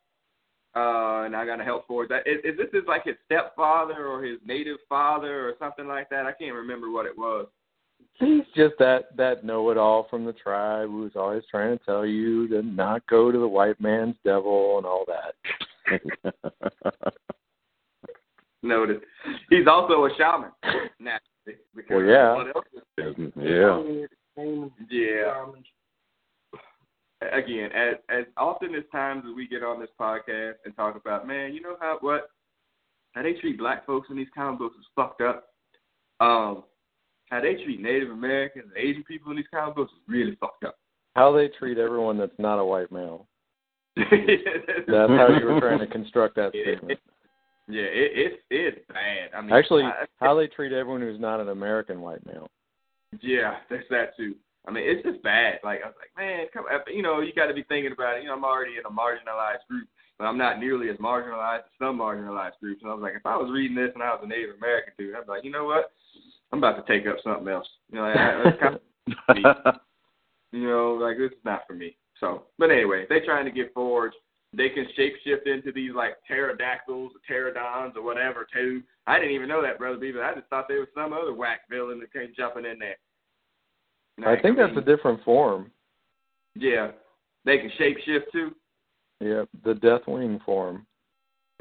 uh, and I gotta help Forge. That is, is this his like his stepfather or his native father or something like that? I can't remember what it was.
He's just that that know-it-all from the tribe who's always trying to tell you to not go to the white man's devil and all that.
Noted. He's also a shaman, naturally.
Well, yeah.
what else is
yeah.
Yeah. Again, as as often as times as we get on this podcast and talk about, man, you know how what how they treat black folks in these comic books is fucked up. Um, how they treat Native Americans and Asian people in these comic books is really fucked up.
How they treat everyone that's not a white male.
That's
That's how you were trying to construct that statement.
Yeah, it, it's it's bad. I mean,
Actually,
I,
how they treat everyone who's not an American white male.
Yeah, there's that too. I mean, it's just bad. Like I was like, man, come, you know, you got to be thinking about it. You know, I'm already in a marginalized group, but I'm not nearly as marginalized as some marginalized groups. And I was like, if I was reading this and I was a Native American dude, I'd be like, you know what? I'm about to take up something else. You know, that- that's kind of, you know, like this is not for me. So, but anyway, they're trying to get forged. They can shapeshift into these like pterodactyls or pterodons or whatever too. I didn't even know that, brother Beavis. I just thought there was some other whack villain that came jumping in there.
I think that's a different form.
yeah. They can shapeshift too.
Yeah, the Deathwing form.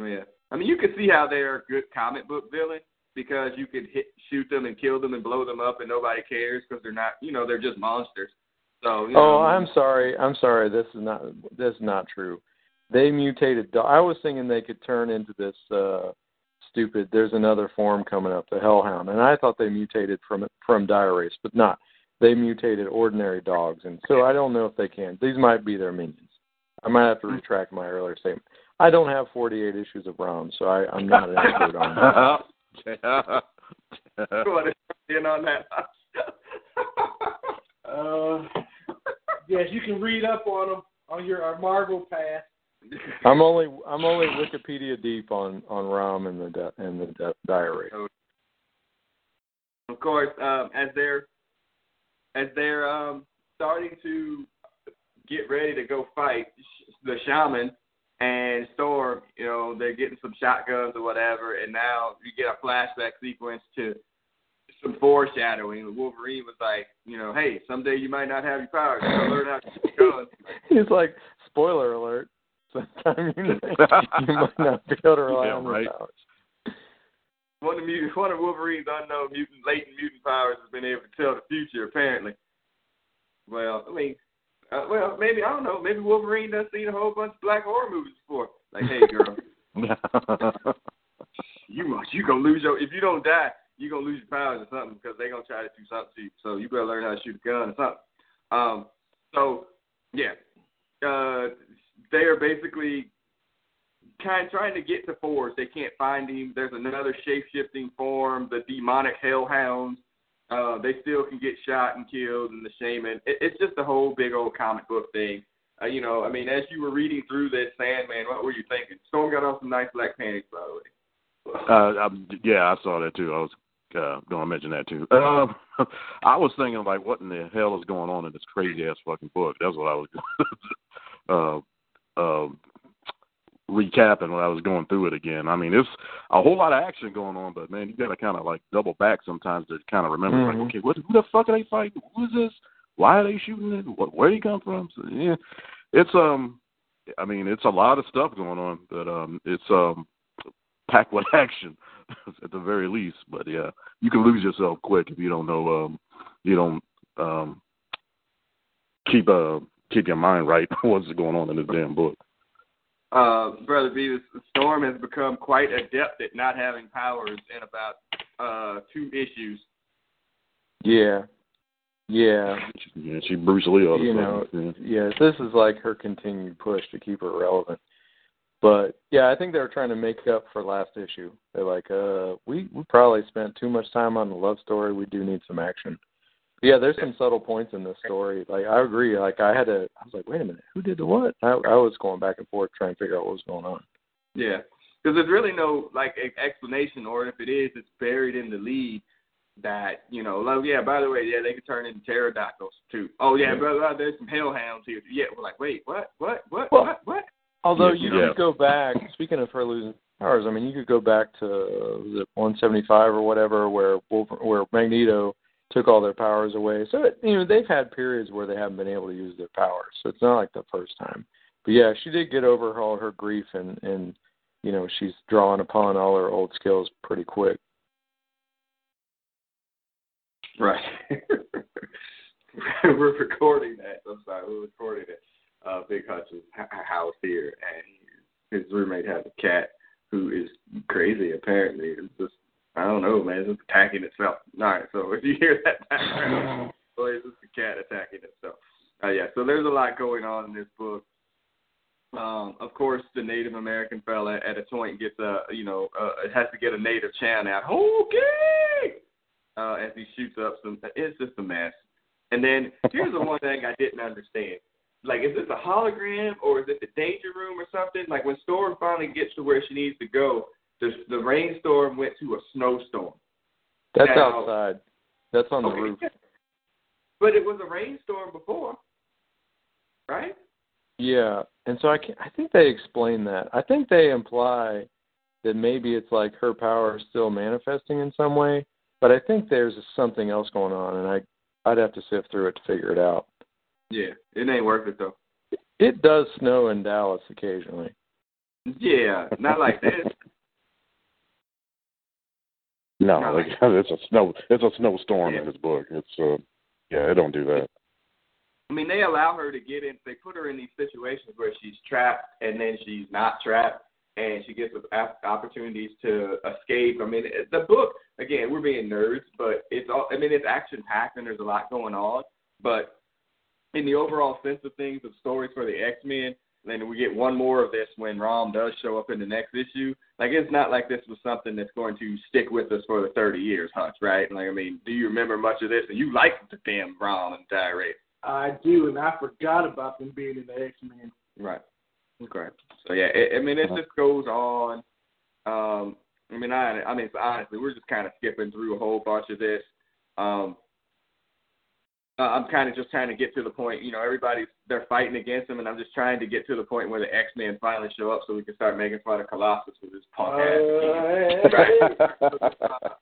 Yeah. I mean, you can see how they're a good comic book villain because you could hit, shoot them and kill them and blow them up and nobody cares because they're not, you know, they're just monsters. So. You
Oh, I'm sorry. I'm sorry. This is not this is not true. They mutated. do- I was thinking they could turn into this uh stupid. There's another form coming up, the Hellhound, and I thought they mutated from from dire wraiths, but not. They mutated ordinary dogs, and so I don't know if they can. These might be their minions. I might have to retract my earlier statement. I don't have 48 issues of Rom, so I, I'm not an expert on that.
Go in on that.
Uh, yes, you can read up on them on your Marvel pass.
I'm only I'm only Wikipedia deep on on Rom and the and the de- dire
of course, um, as they're as they're um, starting to get ready to go fight the shaman and Storm, you know, they're getting some shotguns or whatever, and now you get a flashback sequence to some foreshadowing. Wolverine was like, you know, hey, someday you might not have your powers. You gotta learn how to shoot guns.
He's like, spoiler alert. Sometime you, you might not be able to rely
Yeah,
on
right.
your powers.
One of mutant, one of Wolverine's unknown mutant, latent mutant powers has been able to tell the future. Apparently. Well, I mean, uh, well, maybe I don't know. Maybe Wolverine does seen a whole bunch of black horror movies before. Like, hey, girl, you must, you gonna lose your if you don't die, you gonna lose your powers or something because they gonna try to do something to you. So you better learn how to shoot a gun or something. Um, so yeah, uh, they are basically kind of trying to get to Forge. They can't find him. There's another shape shifting form, the demonic hellhounds. Uh, they still can get shot and killed, and the shaman. It, it's just a whole big old comic book thing. Uh, you know, I mean, as you were reading through this Sandman, what were you thinking? Storm got on some nice black panties, by the way.
Uh, um, yeah, I saw that too. I was uh, going to mention that too. Um, I was thinking like, what in the hell is going on in this crazy ass fucking book? That's what I was uh, uh, recapping when I was going through it again. I mean, it's a whole lot of action going on, but man, you got to kind of like double back sometimes to kind of remember,
Mhm.
like, okay, what, who the fuck are they fighting? Who is this? Why are they shooting it? What, where did he come from? So, yeah, it's um, I mean, it's a lot of stuff going on, but um, it's um, packed with action at the very least. But yeah, you can lose yourself quick if you don't know um you don't um keep uh keep your mind right what's going on in this damn book.
Uh, Brother Beavis, Storm has become quite adept at not having powers in about uh, two issues.
Yeah, yeah,
Yeah, she Bruce Lee all the
you
time.
know,
yeah.
yeah. This is like her continued push to keep her relevant. But yeah, I think they were trying to make up for last issue. They're like, uh, we we probably spent too much time on the love story. We do need some action. Yeah, there's some subtle points in this story. Like I agree. Like I had to. I was like, wait a minute, who did the what? I, I was going back and forth trying to figure out what was going on.
Yeah, because there's really no like explanation, or if it is, it's buried in the lead. That you know, like yeah. By the way, yeah, they could turn into pterodactyls too. Oh yeah,
Yeah.
brother, there's some hellhounds here. Yeah, we're like, wait, what, what, what,
Well-
what, what?
Although
Yeah,
you
yeah.
could go back, speaking of her losing powers, I mean, you could go back to was it 175 or whatever, where Wolver, where Magneto took all their powers away. So it, you know they've had periods where they haven't been able to use their powers. So it's not like the first time. but yeah, she did get over all her grief and and you know she's drawing upon all her old skills pretty quick.
Right. we're recording that. I'm sorry, we're recording it. Uh, Big Hutch's house here, and his roommate has a cat who is crazy. Apparently, it's just I don't know, man. It's just attacking itself. All right, so if you hear that background, well, it's just a cat attacking itself. Uh, yeah, so there's a lot going on in this book. Um, of course, the Native American fella at a point gets a, you know, uh, has to get a native chant out. Okay, uh, as he shoots up some. It's just a mess. And then here's the one thing I didn't understand. Like, is this a hologram or is it the danger room or something? Like when Storm finally gets to where she needs to go, the the rainstorm went to a snowstorm.
That's
Now-
outside. That's on the
Okay.
roof.
But it was a rainstorm before, right?
Yeah, and so I can I think they explain that. I think they imply that maybe it's like her power is still manifesting in some way, but I think there's something else going on, and I I'd have to sift through it to figure it out.
Yeah, it ain't worth it though.
It does snow in Dallas occasionally.
Yeah, not like this.
No,
No,
like, it's a snow. It's a snowstorm in this book. It's uh, yeah, it don't do that.
I mean, they allow her to get in. They put her in these situations where she's trapped, and then she's not trapped, and she gets op- opportunities to escape. I mean, the book again, we're being nerds, but it's all. I mean, it's action packed, and there's a lot going on. But in the overall sense of things, of stories for the X Men, then we get one more of this when Rom does show up in the next issue. Like, it's not like this was something that's going to stick with us for the 30 years, Hutch, right? Like, I mean, do you remember much of this? And you like the damn Rom and Diary.
I do, and I forgot about them being in the X Men.
Right. Okay. So yeah, it, I mean, it just goes on. Um, I mean, I, I mean, honestly, we're just kind of skipping through a whole bunch of this. Um, I'm kind of just trying to get to the point. You know, everybody's they're fighting against him, and I'm just trying to get to the point where the X Men finally show up, so we can start making fun of Colossus with his punk ass.
Uh,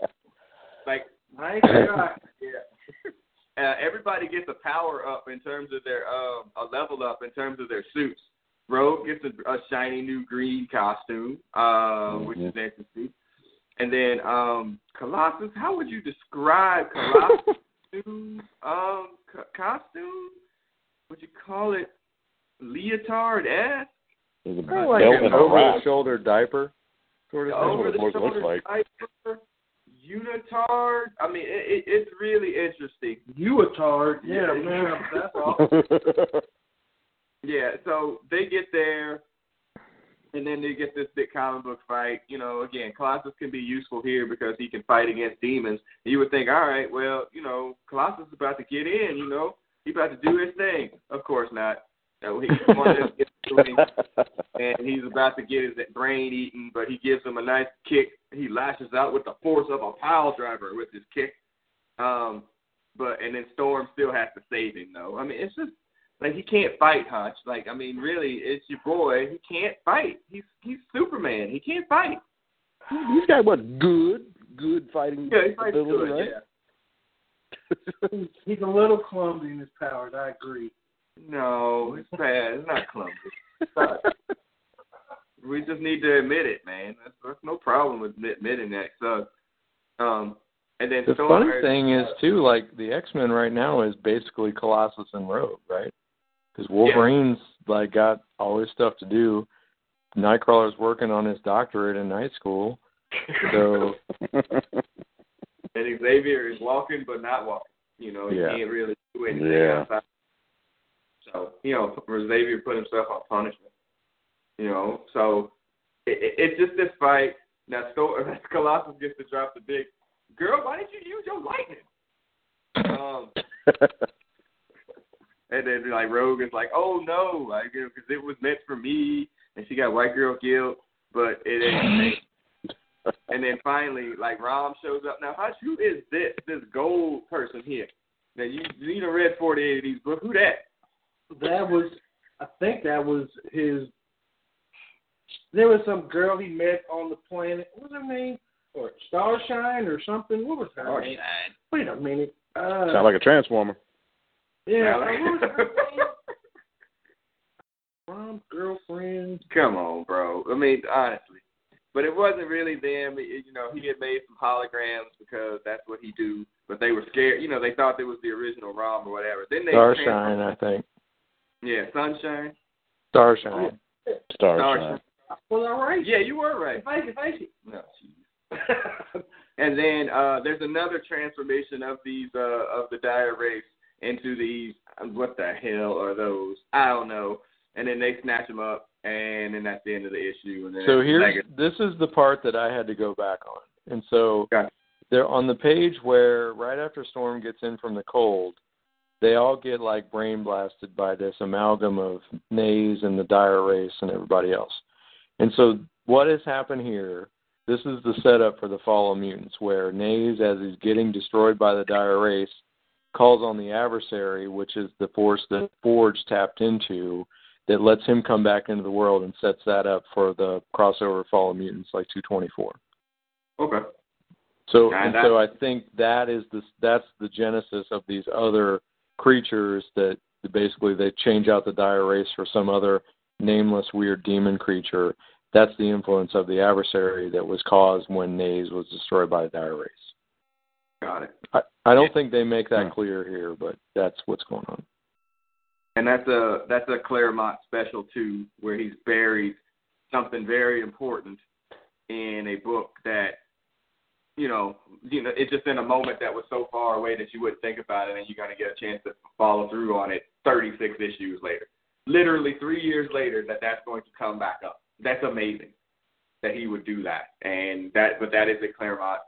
Like,
I ain't forgot.
yeah. Uh, everybody gets a power up in terms of their um, a level up in terms of their suits. Rogue gets a, a shiny new green costume, uh, which is interesting. And then um, Colossus, how would you describe Colossus' um, co- costume? Would you call it leotard esque?
There's a
Kind of
belt
like an over the shoulder diaper sort of thing.
what
Over
it
the
looks- looks
shoulder
like.
diaper, unitard. I mean, it, it, it's really interesting.
You a tard. Yeah, man. That's all.
Yeah, so they get there, and then they get this big comic book fight. You know, again, Colossus can be useful here because he can fight against demons. You would think, all right, well, you know, Colossus is about to get in. You know, he's about to do his thing. Of course not. So he one of them and he's about to get his brain eaten, but he gives him a nice kick. He lashes out with the force of a pile driver with his kick. Um, but and then Storm still has to save him though. I mean, it's just like he can't fight, Hutch. Like I mean, really, it's your boy. He can't fight. He's he's Superman. He can't fight.
He's got what good, good fighting
Yeah, he
ability,
good.
right?
Yeah.
He's, he's a little clumsy in his powers. I agree.
No, it's bad. It's not clumsy. It's not. we just need to admit it, man. That's, that's no problem with admit- admitting that. So, um, and then
The
Storm,
funny thing is too, like the X Men right now is basically Colossus and Rogue, right? Because Wolverine's like got all his stuff to do. Nightcrawler's working on his doctorate in night school, so
and Xavier is walking but not walking. You know, he
Yeah.
can't really do anything
Yeah.
outside. So, you know, for Xavier put himself on punishment. You know, so it, it, it's just this fight. Now, Sto- Colossus gets to drop the big girl. Why didn't you use your lightning? Um, and then like Rogue is like, oh no, like because it was meant for me, and she got white girl guilt, but it ain't. and then finally, like Rom shows up. Now, Hutch, who is this this gold person here? Now you you done read forty eight of these books. Who that?
That was, I think that was his. There was some girl he met on the planet. What was her name? Or Starshine or something? What was her name? Wait a minute. Uh,
Sound like a transformer.
yeah. uh, what was her name? Rom's girlfriend.
Come on, bro. I mean, honestly. But it wasn't really them. It, you know, he had made some holograms because that's what he do. But they were scared. You know, they thought it was the original Rom or whatever. Then they
Starshine, I think.
Yeah, Sunshine.
Starshine.
Starshine.
Was I right?
Yeah, you were right.
Thank you, thank you.
No, and then uh there's another transformation of these uh of the dire wraiths into these what the hell are those? I don't know. And then they snatch them up, and then that's the end of the issue. And then
So here's
Megan-
this is the part that I had to go back on. And so they're on the page where right after Storm gets in from the cold, they all get like brain blasted by this amalgam of Naze and the dire wraiths and everybody else. And so what has happened here, this is the setup for the fall of mutants where Naze, as he's getting destroyed by the dire wraiths, calls on the adversary, which is the force that Forge tapped into, that lets him come back into the world and sets that up for the crossover Fall of Mutants like 224.
okay.
So
And
and so I think that is the that's the genesis of these other creatures that basically they change out the dire wraiths for some other nameless weird demon creature. That's the influence of the adversary that was caused when Naze was destroyed by the dire wraiths.
Got it.
I, I don't think they make that
Hmm.
clear here, but that's what's going on.
And that's a that's a Claremont special too, where he's buried something very important in a book that you know, you know, it's just in a moment that was so far away that you wouldn't think about it, and you're gonna get a chance to follow through on it 36 issues later, literally three years later, that that's going to come back up. That's amazing that he would do that, and that, but that is a Claremont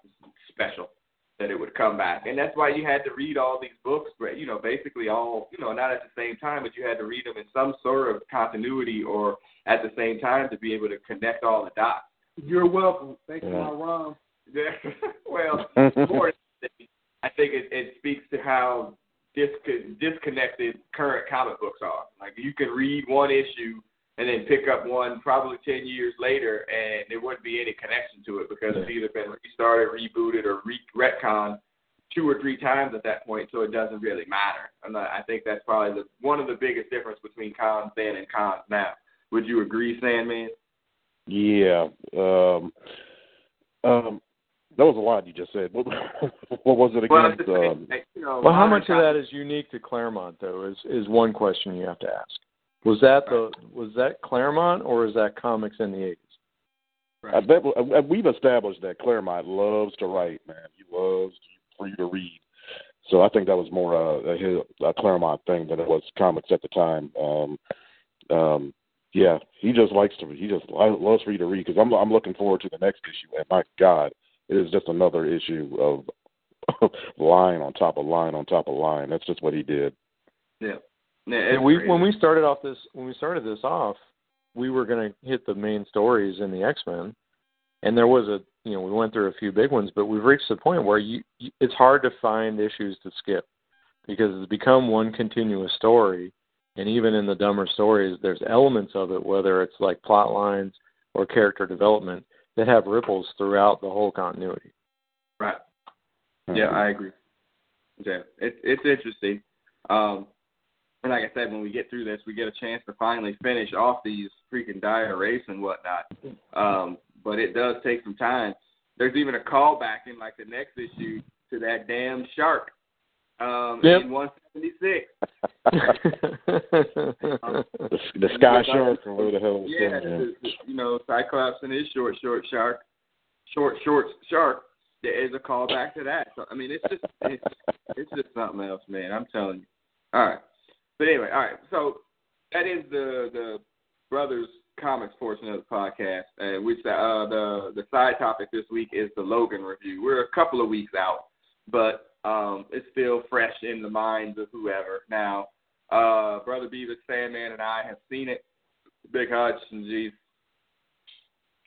special that it would come back, and that's why you had to read all these books, you know, basically all, you know, not at the same time, but you had to read them in some sort of continuity or at the same time to be able to connect all the dots.
You're welcome. Thank you,
Yeah.
my Rom.
Yeah. well, of course, I think it, it speaks to how disco- disconnected current comic books are. Like you can read one issue and then pick up one probably ten years later, and there wouldn't be any connection to it because it's either been restarted, rebooted, or re- retconned two or three times at that point, so it doesn't really matter. And I I think that's probably the, one of the biggest difference between cons then and cons now. Would you agree, Sandman?
Yeah. Um, um, that was a lot you just said. What, what was it
Well,
again?
it's the same-
um,
you know,
Well, how much of that is unique to Claremont, though? Is is one question you have to ask. Was that the was that Claremont or is that comics in the eighties?
I bet uh, we've established that Claremont loves to write, man. He loves for you to read. So I think that was more a, a, his- a Claremont thing than it was comics at the time. Um, um, yeah, he just likes to. He just lo- loves for you to read because I'm I'm looking forward to the next issue. And my God, it is just another issue of line on top of line on top of line. That's just what he did.
Yeah. Yeah,
And we
crazy.
when we started off this when we started this off, we were going to hit the main stories in the X Men, and there was a you know we went through a few big ones, but we've reached the point where you, you it's hard to find issues to skip because it's become one continuous story, and even in the dumber stories, there's elements of it, whether it's like plot lines or character development, that have ripples throughout the whole continuity.
Right. Yeah, I agree. Yeah, it's it's interesting. Um, and like I said, when we get through this, we get a chance to finally finish off these freaking dire wraiths and whatnot. Um, but it does take some time. There's even a callback in like the next issue to that damn shark. Um,
Yep.
in 176.
the, the Sky Shark or whatever the hell.
Yeah, the, the, you know, Cyclops and his short, short shark, short, short shark. There is a callback to that. So I mean, it's just it's, it's just something else, man. I'm telling you. All right, but anyway, all right. So that is the the brothers comics portion of the podcast, uh, which uh, the the side topic this week is the Logan review. We're a couple of weeks out, but um, it's still fresh in the minds of whoever. Now, uh, brother Beavis, Sandman, and I have seen it. Big Hutch and G.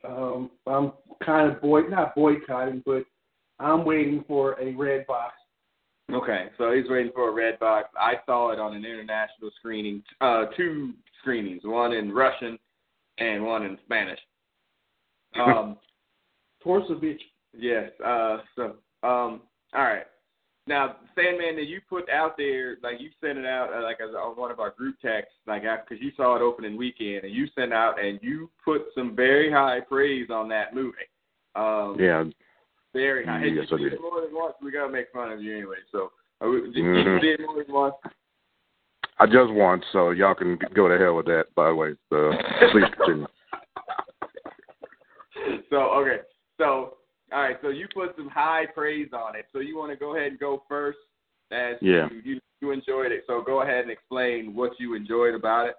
Um, I'm kind of boy, not boycotting, but I'm waiting for a red box.
Okay, so he's waiting for a red box. I saw it on an international screening, uh, two screenings, one in Russian and one in Spanish. Um,
Torsovich.
yes. Uh, so, um, all right. Now, Sandman that you put out there, like you sent it out uh, like as on one of our group texts, like because you saw it opening weekend, and you sent out and you put some very high praise on that movie. Um,
yeah.
Very high.
Yes,
you
I
did
did.
more than once. We gotta make fun of you anyway. So uh, we- you did more than once.
I just won, so y'all can go to hell with that. By the way, so please continue.
so okay, so all right, so you put some high praise on it. So you want to go ahead and go first, as
Yeah.
you, you you enjoyed it. So go ahead and explain what you enjoyed about it.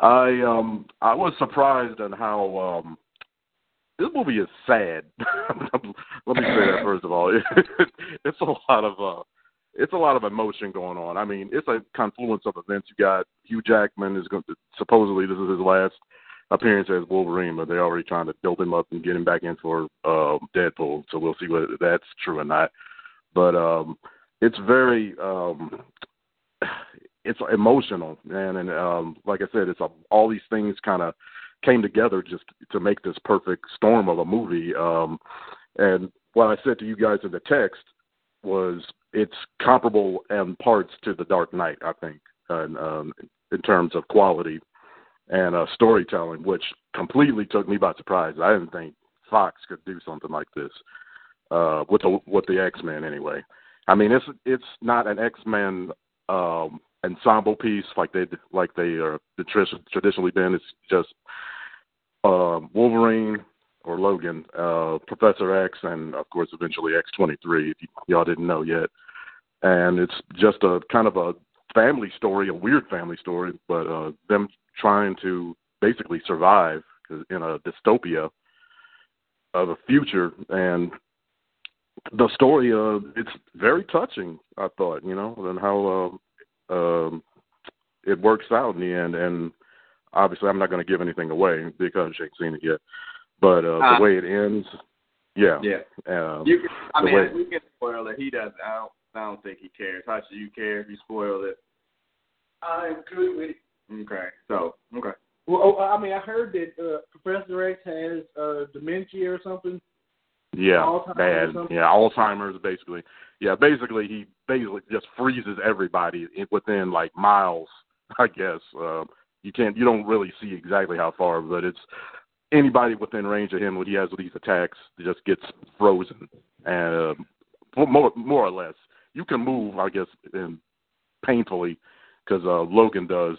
I um I was surprised on how um this movie is sad. Let me say that first of all. it's a lot of uh it's a lot of emotion going on. I mean, it's a confluence of events. You got Hugh Jackman is going to supposedly this is his last appearance as Wolverine, but they're already trying to build him up and get him back in for uh, Deadpool. So we'll see whether that's true or not. But um it's very um it's emotional, man, and um, like I said, it's a, all these things kind of came together just to make this perfect storm of a movie. Um, and what I said to you guys in the text was it's comparable in parts to The Dark Knight, I think, and, um, in terms of quality and uh, storytelling, which completely took me by surprise. I didn't think Fox could do something like this uh, with the with the X Men anyway. I mean, it's it's not an X Men um, ensemble piece like they like they are the tr- traditionally been. It's just um, Wolverine or Logan, uh, Professor X, and of course eventually X twenty three. If y'all didn't know yet, and it's just a kind of a family story, a weird family story, but uh, them trying to basically survive in a dystopia of a future and the story uh it's very touching i thought you know and how uh, um it works out in the end and obviously i'm not going to give anything away because you ain't seen it yet but uh the way it ends yeah
Yeah,
um,
you can. I mean,
way-
we can spoil it. He doesn't. I don't. I don't think he cares. How should you care if you spoil it?
I'm good with it.
Okay. So okay.
Well, oh, I mean, I heard that uh, Professor X has uh, dementia or something.
Yeah,
Alzheimer's
bad. Yeah, Alzheimer's basically. Yeah, basically he basically just freezes everybody within like miles. I guess uh, you can't. You don't really see exactly how far, but it's anybody within range of him when he has these attacks just gets frozen and uh, more more or less. You can move, I guess, and painfully because uh, Logan does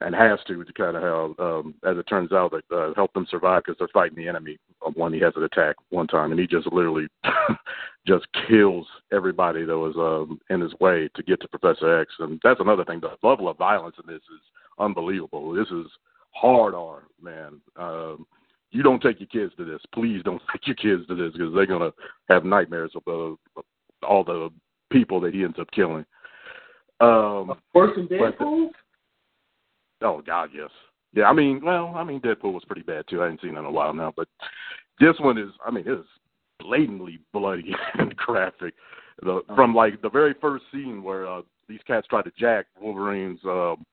and has to to kind of have, um, as it turns out, that uh, help them survive because they're fighting the enemy uh, when he has an attack one time, and he just literally just kills everybody that was um, in his way to get to Professor X. And that's another thing. The level of violence in this is unbelievable. This is hard R, man. Um, you don't take your kids to this. Please don't take your kids to this because they're gonna have nightmares of uh, all the people that he ends up killing. Um,
than
But the-
Deadpool.
Oh God, yes. Yeah, I mean, well, I mean, Deadpool was pretty bad too. I haven't seen it in a while now, but this one is, I mean, it is blatantly bloody and graphic. The, from like the very first scene where uh, these cats try to jack Wolverine's um,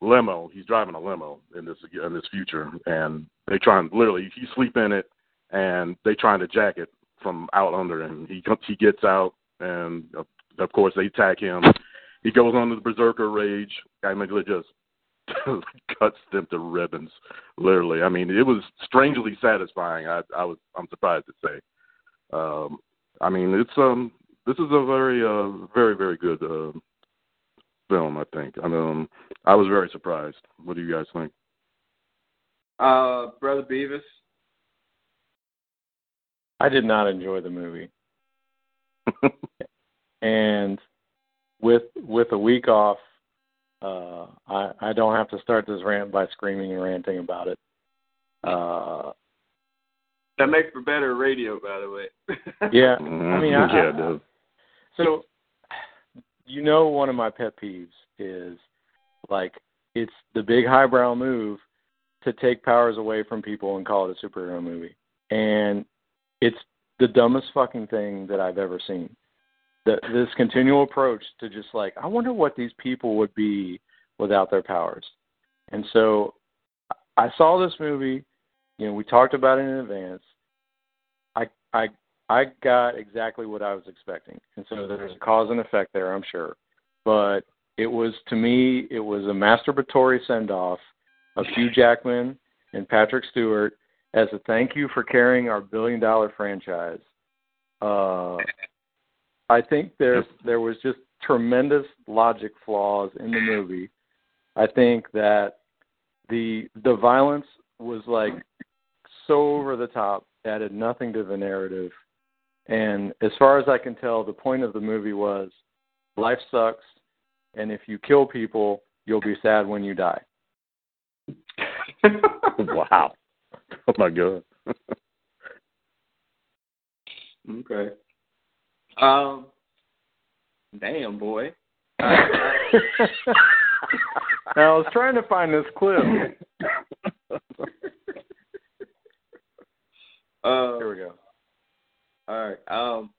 limo. He's driving a limo in this in this future, and they try and literally he sleep in it, and they trying to jack it from out under him. He comes, he gets out, and of, of course they attack him. He goes on to the berserker rage. I mean, just cuts them to ribbons, literally. I mean, it was strangely satisfying. I, I was, I'm surprised to say. Um, I mean, it's um, this is a very, uh, very, very good uh, film. I think. I mean, I was very surprised. What do you guys think?
Uh, brother Beavis.
I did not enjoy the movie. and with with a week off, uh, I I don't have to start this rant by screaming and ranting about it. Uh,
That makes for better radio, by the way.
yeah. I mean, I,
yeah,
I-
it does.
so you know, one of my pet peeves is like it's the big highbrow move to take powers away from people and call it a superhero movie, and it's the dumbest fucking thing that I've ever seen. The, this continual approach to just like, I wonder what these people would be without their powers. And so I saw this movie, you know, we talked about it in advance. I I I got exactly what I was expecting, and so there's a cause and effect there, I'm sure. But it was to me, it was a masturbatory send off of Hugh Jackman and Patrick Stewart as a thank you for carrying our billion dollar franchise. Uh, I think there there was just tremendous logic flaws in the movie. I think that the the violence was like so over the top, added nothing to the narrative. And as far as I can tell, the point of the movie was life sucks, and if you kill people, you'll be sad when you die.
wow. Oh my god.
okay. Um. Damn, boy.
now, I was trying to find this clip.
Uh,
Here we go.
All right. Um.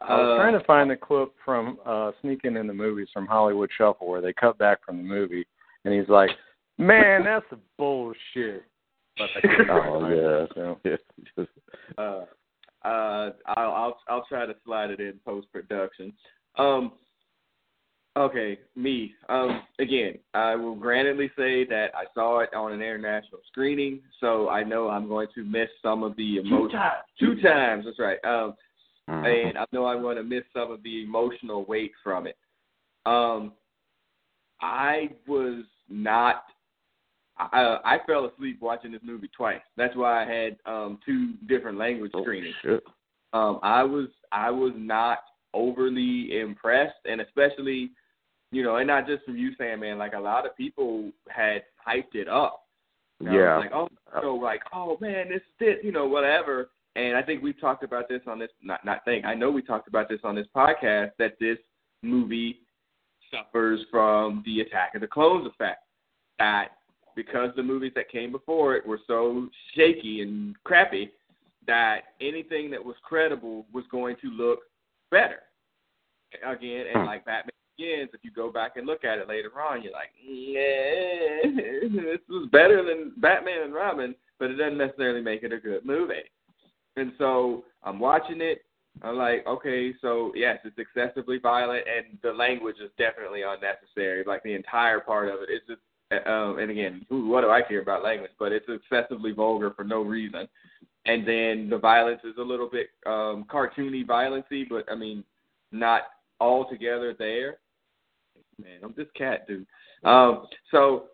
I was
uh,
trying to find the clip from uh Sneaking in the Movies from Hollywood Shuffle where they cut back from the movie and he's like, Man, that's a bullshit. But I
Oh, yeah.
it, so.
Yeah.
uh, uh, I'll, I'll I'll try to slide it in post production. Um, okay, me. Um, again, I will grantedly say that I saw it on an international screening, so I know I'm going to miss some of the emotion. Two times, that's right. Um,
Mhm.
and I know I'm going to miss some of the emotional weight from it. Um, I was not. I, I fell asleep watching this movie twice. That's why I had um, two different language
Oh,
screenings.
shit.
Um, I was I was not overly impressed, and especially, you know, and not just from you saying, man, like a lot of people had hyped it up. Know,
Yeah.
Like, oh, so like, oh man, this is it, you know, whatever. And I think we've talked about this on this. Not not think. I know we talked about this on this podcast that this movie suffers from the Attack of the Clones effect. That because the movies that came before it were so shaky and crappy, that anything that was credible was going to look better. Again, and
Hmm.
like Batman Begins, if you go back and look at it later on, you're like, yeah, this was better than Batman and Robin, but it doesn't necessarily make it a good movie. And so I'm watching it. I'm like, okay, so yes, it's excessively violent, and the language is definitely unnecessary. Like the entire part of it is just, um, and again, who- what do I care about language? But it's excessively vulgar for no reason. And then the violence is a little bit um, cartoony, violency, but I mean, not altogether there. Man, I'm this cat dude. Um, so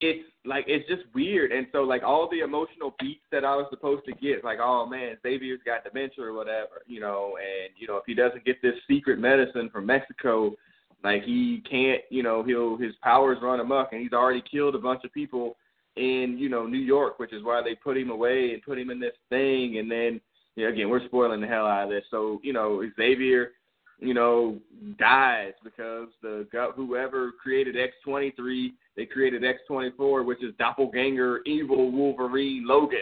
it's like it's just weird, and so like all the emotional beats that I was supposed to get, like oh man, Xavier's got dementia or whatever, you know, and you know if he doesn't get this secret medicine from Mexico, like he can't, you know, he'll his powers run amok, and he's already killed a bunch of people in you know New York, which is why they put him away and put him in this thing, and then you know, again we're spoiling the hell out of this, so you know Xavier you know, dies because the whoever created X23, they created X24, which is doppelganger evil Wolverine Logan,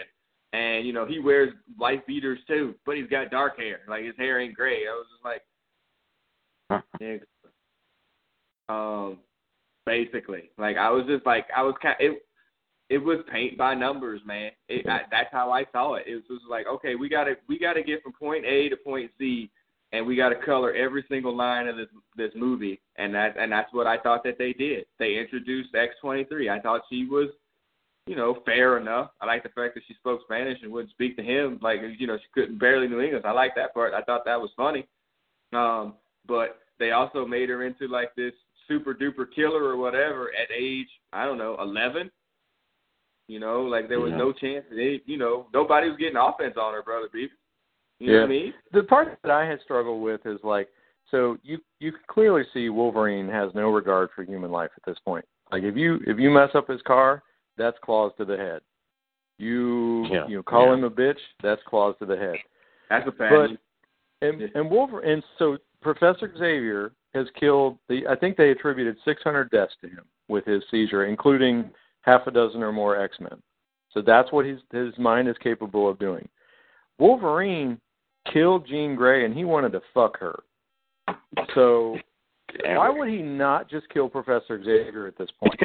and you know he wears life beaters too, but he's got dark hair, like his hair ain't gray. I was just like, yeah. Um, basically, like I was just like I was kind it. It was paint by numbers, man. It, I, that's how I saw it. It was just like, okay, we got to we got to get from point A to point C and we got to color every single line of this this movie, and that and that's what I thought that they did. They introduced X twenty three. I thought she was, you know, fair enough. I like the fact that she spoke Spanish and wouldn't speak to him like you know she couldn't barely knew English. I like that part. I thought that was funny. Um, but they also made her into like this super duper killer or whatever at age I don't know eleven. You know, like there was
Yeah.
no chance. They, you know, nobody was getting offense on her, brother Beavis. You know
Yeah.
what I mean?
the part that I had struggled with is like so you you can clearly see Wolverine has no regard for human life at this point. Like if you if you mess up his car, that's claws to the head. You
Yeah.
you call
Yeah.
him a bitch, that's claws to the head.
That's a fact.
But and and Wolverine and so Professor Xavier has killed the I think they attributed 600 deaths to him with his seizure, including half a dozen or more X Men. So that's what his his mind is capable of doing. Wolverine killed Jean Grey and he wanted to fuck her. So
Damn
why would he not just kill Professor Xavier at this point?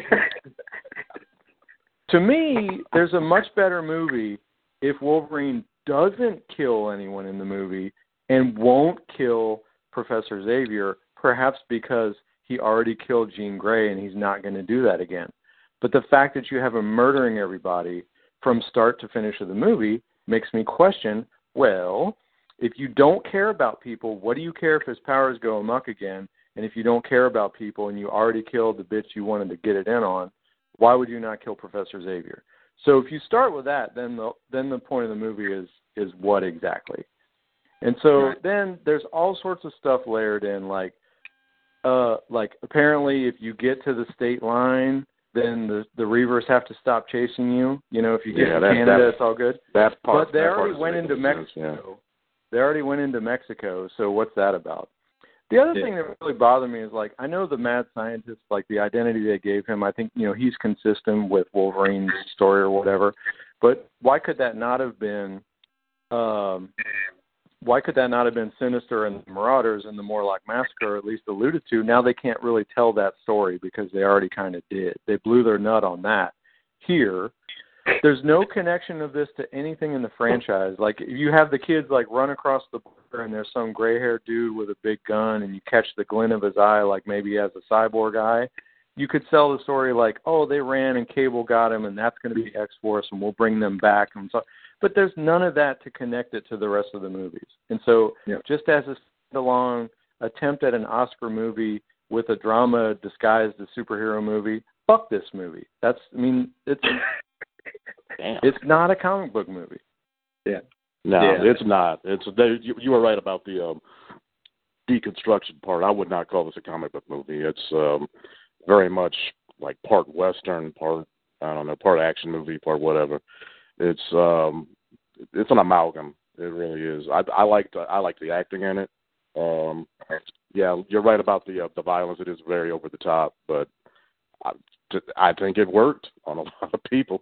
to me, there's a much better movie if Wolverine doesn't kill anyone in the movie and won't kill Professor Xavier, perhaps because he already killed Jean Grey and he's not going to do that again. But the fact that you have him murdering everybody from start to finish of the movie makes me question well, if you don't care about people, what do you care if his powers go amok again? And if you don't care about people and you already killed the bitch you wanted to get it in on, why would you not kill Professor Xavier? So if you start with that, then the then the point of the movie is is what exactly? And so
right.
then there's all sorts of stuff layered in, like uh like apparently if you get to the state line, then the the Reavers have to stop chasing you. You know, if you get
Yeah,
to
that-
Canada,
that-
it's all good.
That part.
But they already went into
sense,
Mexico.
Yeah.
They already went into Mexico, so what's that about? The other
Yeah.
thing that really bothered me is like I know the mad scientist, like the identity they gave him. I think you know he's consistent with Wolverine's story or whatever. But why could that not have been? Um, why could that not have been Sinister and the Marauders and the Morlock Massacre at least alluded to? Now they can't really tell that story because they already kind of did. They blew their nut on that. Here, there's no connection of this to anything in the franchise. Like if you have the kids like run across the border and there's some gray haired dude with a big gun and you catch the glint of his eye like maybe he has a cyborg eye, you could sell the story like, oh, they ran and Cable got him and that's gonna be X Force and we'll bring them back and so but there's none of that to connect it to the rest of the movies. And so
Yeah.
just as a standalone attempt at an Oscar movie with a drama disguised as a superhero movie, fuck this movie. That's I mean, it's
Damn.
it's not a comic book movie. Yeah.
No,
Yeah.
it's not. It's they, you, you were right about the um, deconstruction part. I would not call this a comic book movie. It's um, very much like part western, part I don't know, part action movie, part whatever. It's um, it's an amalgam. It really is. I I like the, I like the acting in it. Um, yeah, you're right about the uh, the violence. It is very over the top, but I, I think it worked on a lot of people.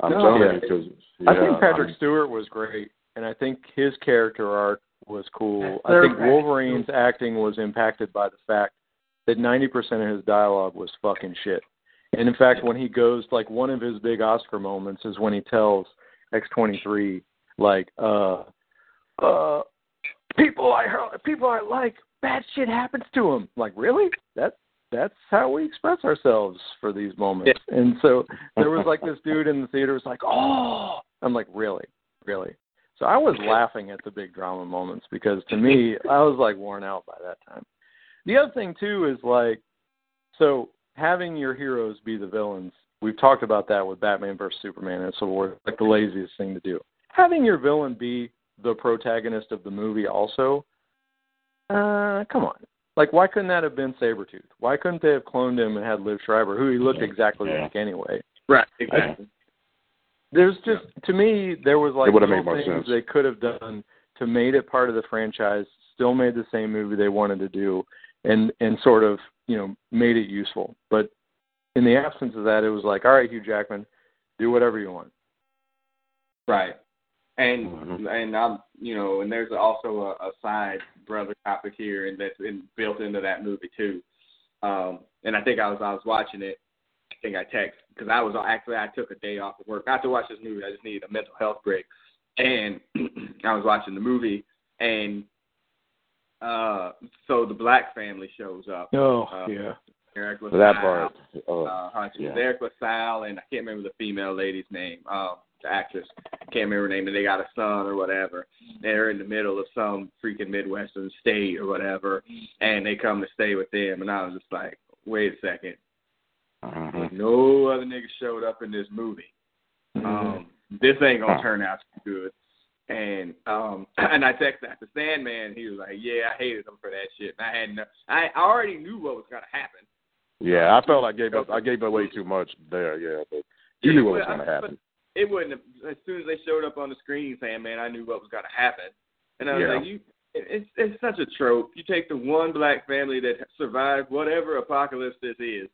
I'm
No,
telling
yeah.
you because
I think Patrick
I'm-
Stewart was great, and I think his character arc was cool. I think
Patrick
Wolverine's acting was impacted by the fact that 90% of his dialogue was fucking shit. And in fact, when he goes, like, one of his big Oscar moments is when he tells X23, like, uh, uh, people I heard, people I like, bad shit happens to them. Like, really? That that's how we express ourselves for these moments. And so there was like this dude in the theater was like, "Oh," I'm like, "Really, really." So I was laughing at the big drama moments because to me, I was like worn out by that time. The other thing too is like, so having your heroes be the villains. We've talked about that with Batman versus Superman and so forth, like the laziest thing to do. Having your villain be the protagonist of the movie also, uh, come on. Like, why couldn't that have been Sabretooth? Why couldn't they have cloned him and had Liev Schreiber, who he looked exactly
Yeah.
like anyway?
Right. Exactly.
There's just to me there was like
It would've
little
made more
things
sense.
they could have done to made it part of the franchise, still made the same movie they wanted to do, and and sort of you know made it useful. But in the absence of that, it was like, all right, Hugh Jackman, do whatever you want.
Right. And
Mhm.
and I'm you know, and there's also a, a side brother topic here, and that's in, built into that movie too. Um, and I think I was I was watching it. I think I texted because I was actually I took a day off of work not to watch this movie. I just needed a mental health break, and I was watching the movie, and uh, so the black family shows up.
Oh
Uh,
yeah.
Eriq
For that
La Salle,
part. Uh,
uh, Hutchins,
yeah.
Eriq La Salle, and I can't remember the female lady's name, um, the actress. Can't remember her name, and they got a son or whatever. They're in the middle of some freaking Midwestern state or whatever, and they come to stay with them. And I was just like, wait a second.
mhm.
No other niggas showed up in this movie. Um, this ain't gonna
Huh.
turn out too good. And um and I texted after Sandman, he was like, Yeah, I hated him for that shit. And I had no I I already knew what was gonna happen.
Yeah, I felt I gave up. I gave away too much there. Yeah, but you knew what was going to happen.
it wouldn't have, as soon as they showed up on the screen saying, "Man, I knew what was going to happen," and I was
Yeah.
like, "You, it's it's such a trope. You take the one black family that survived whatever apocalypse this is,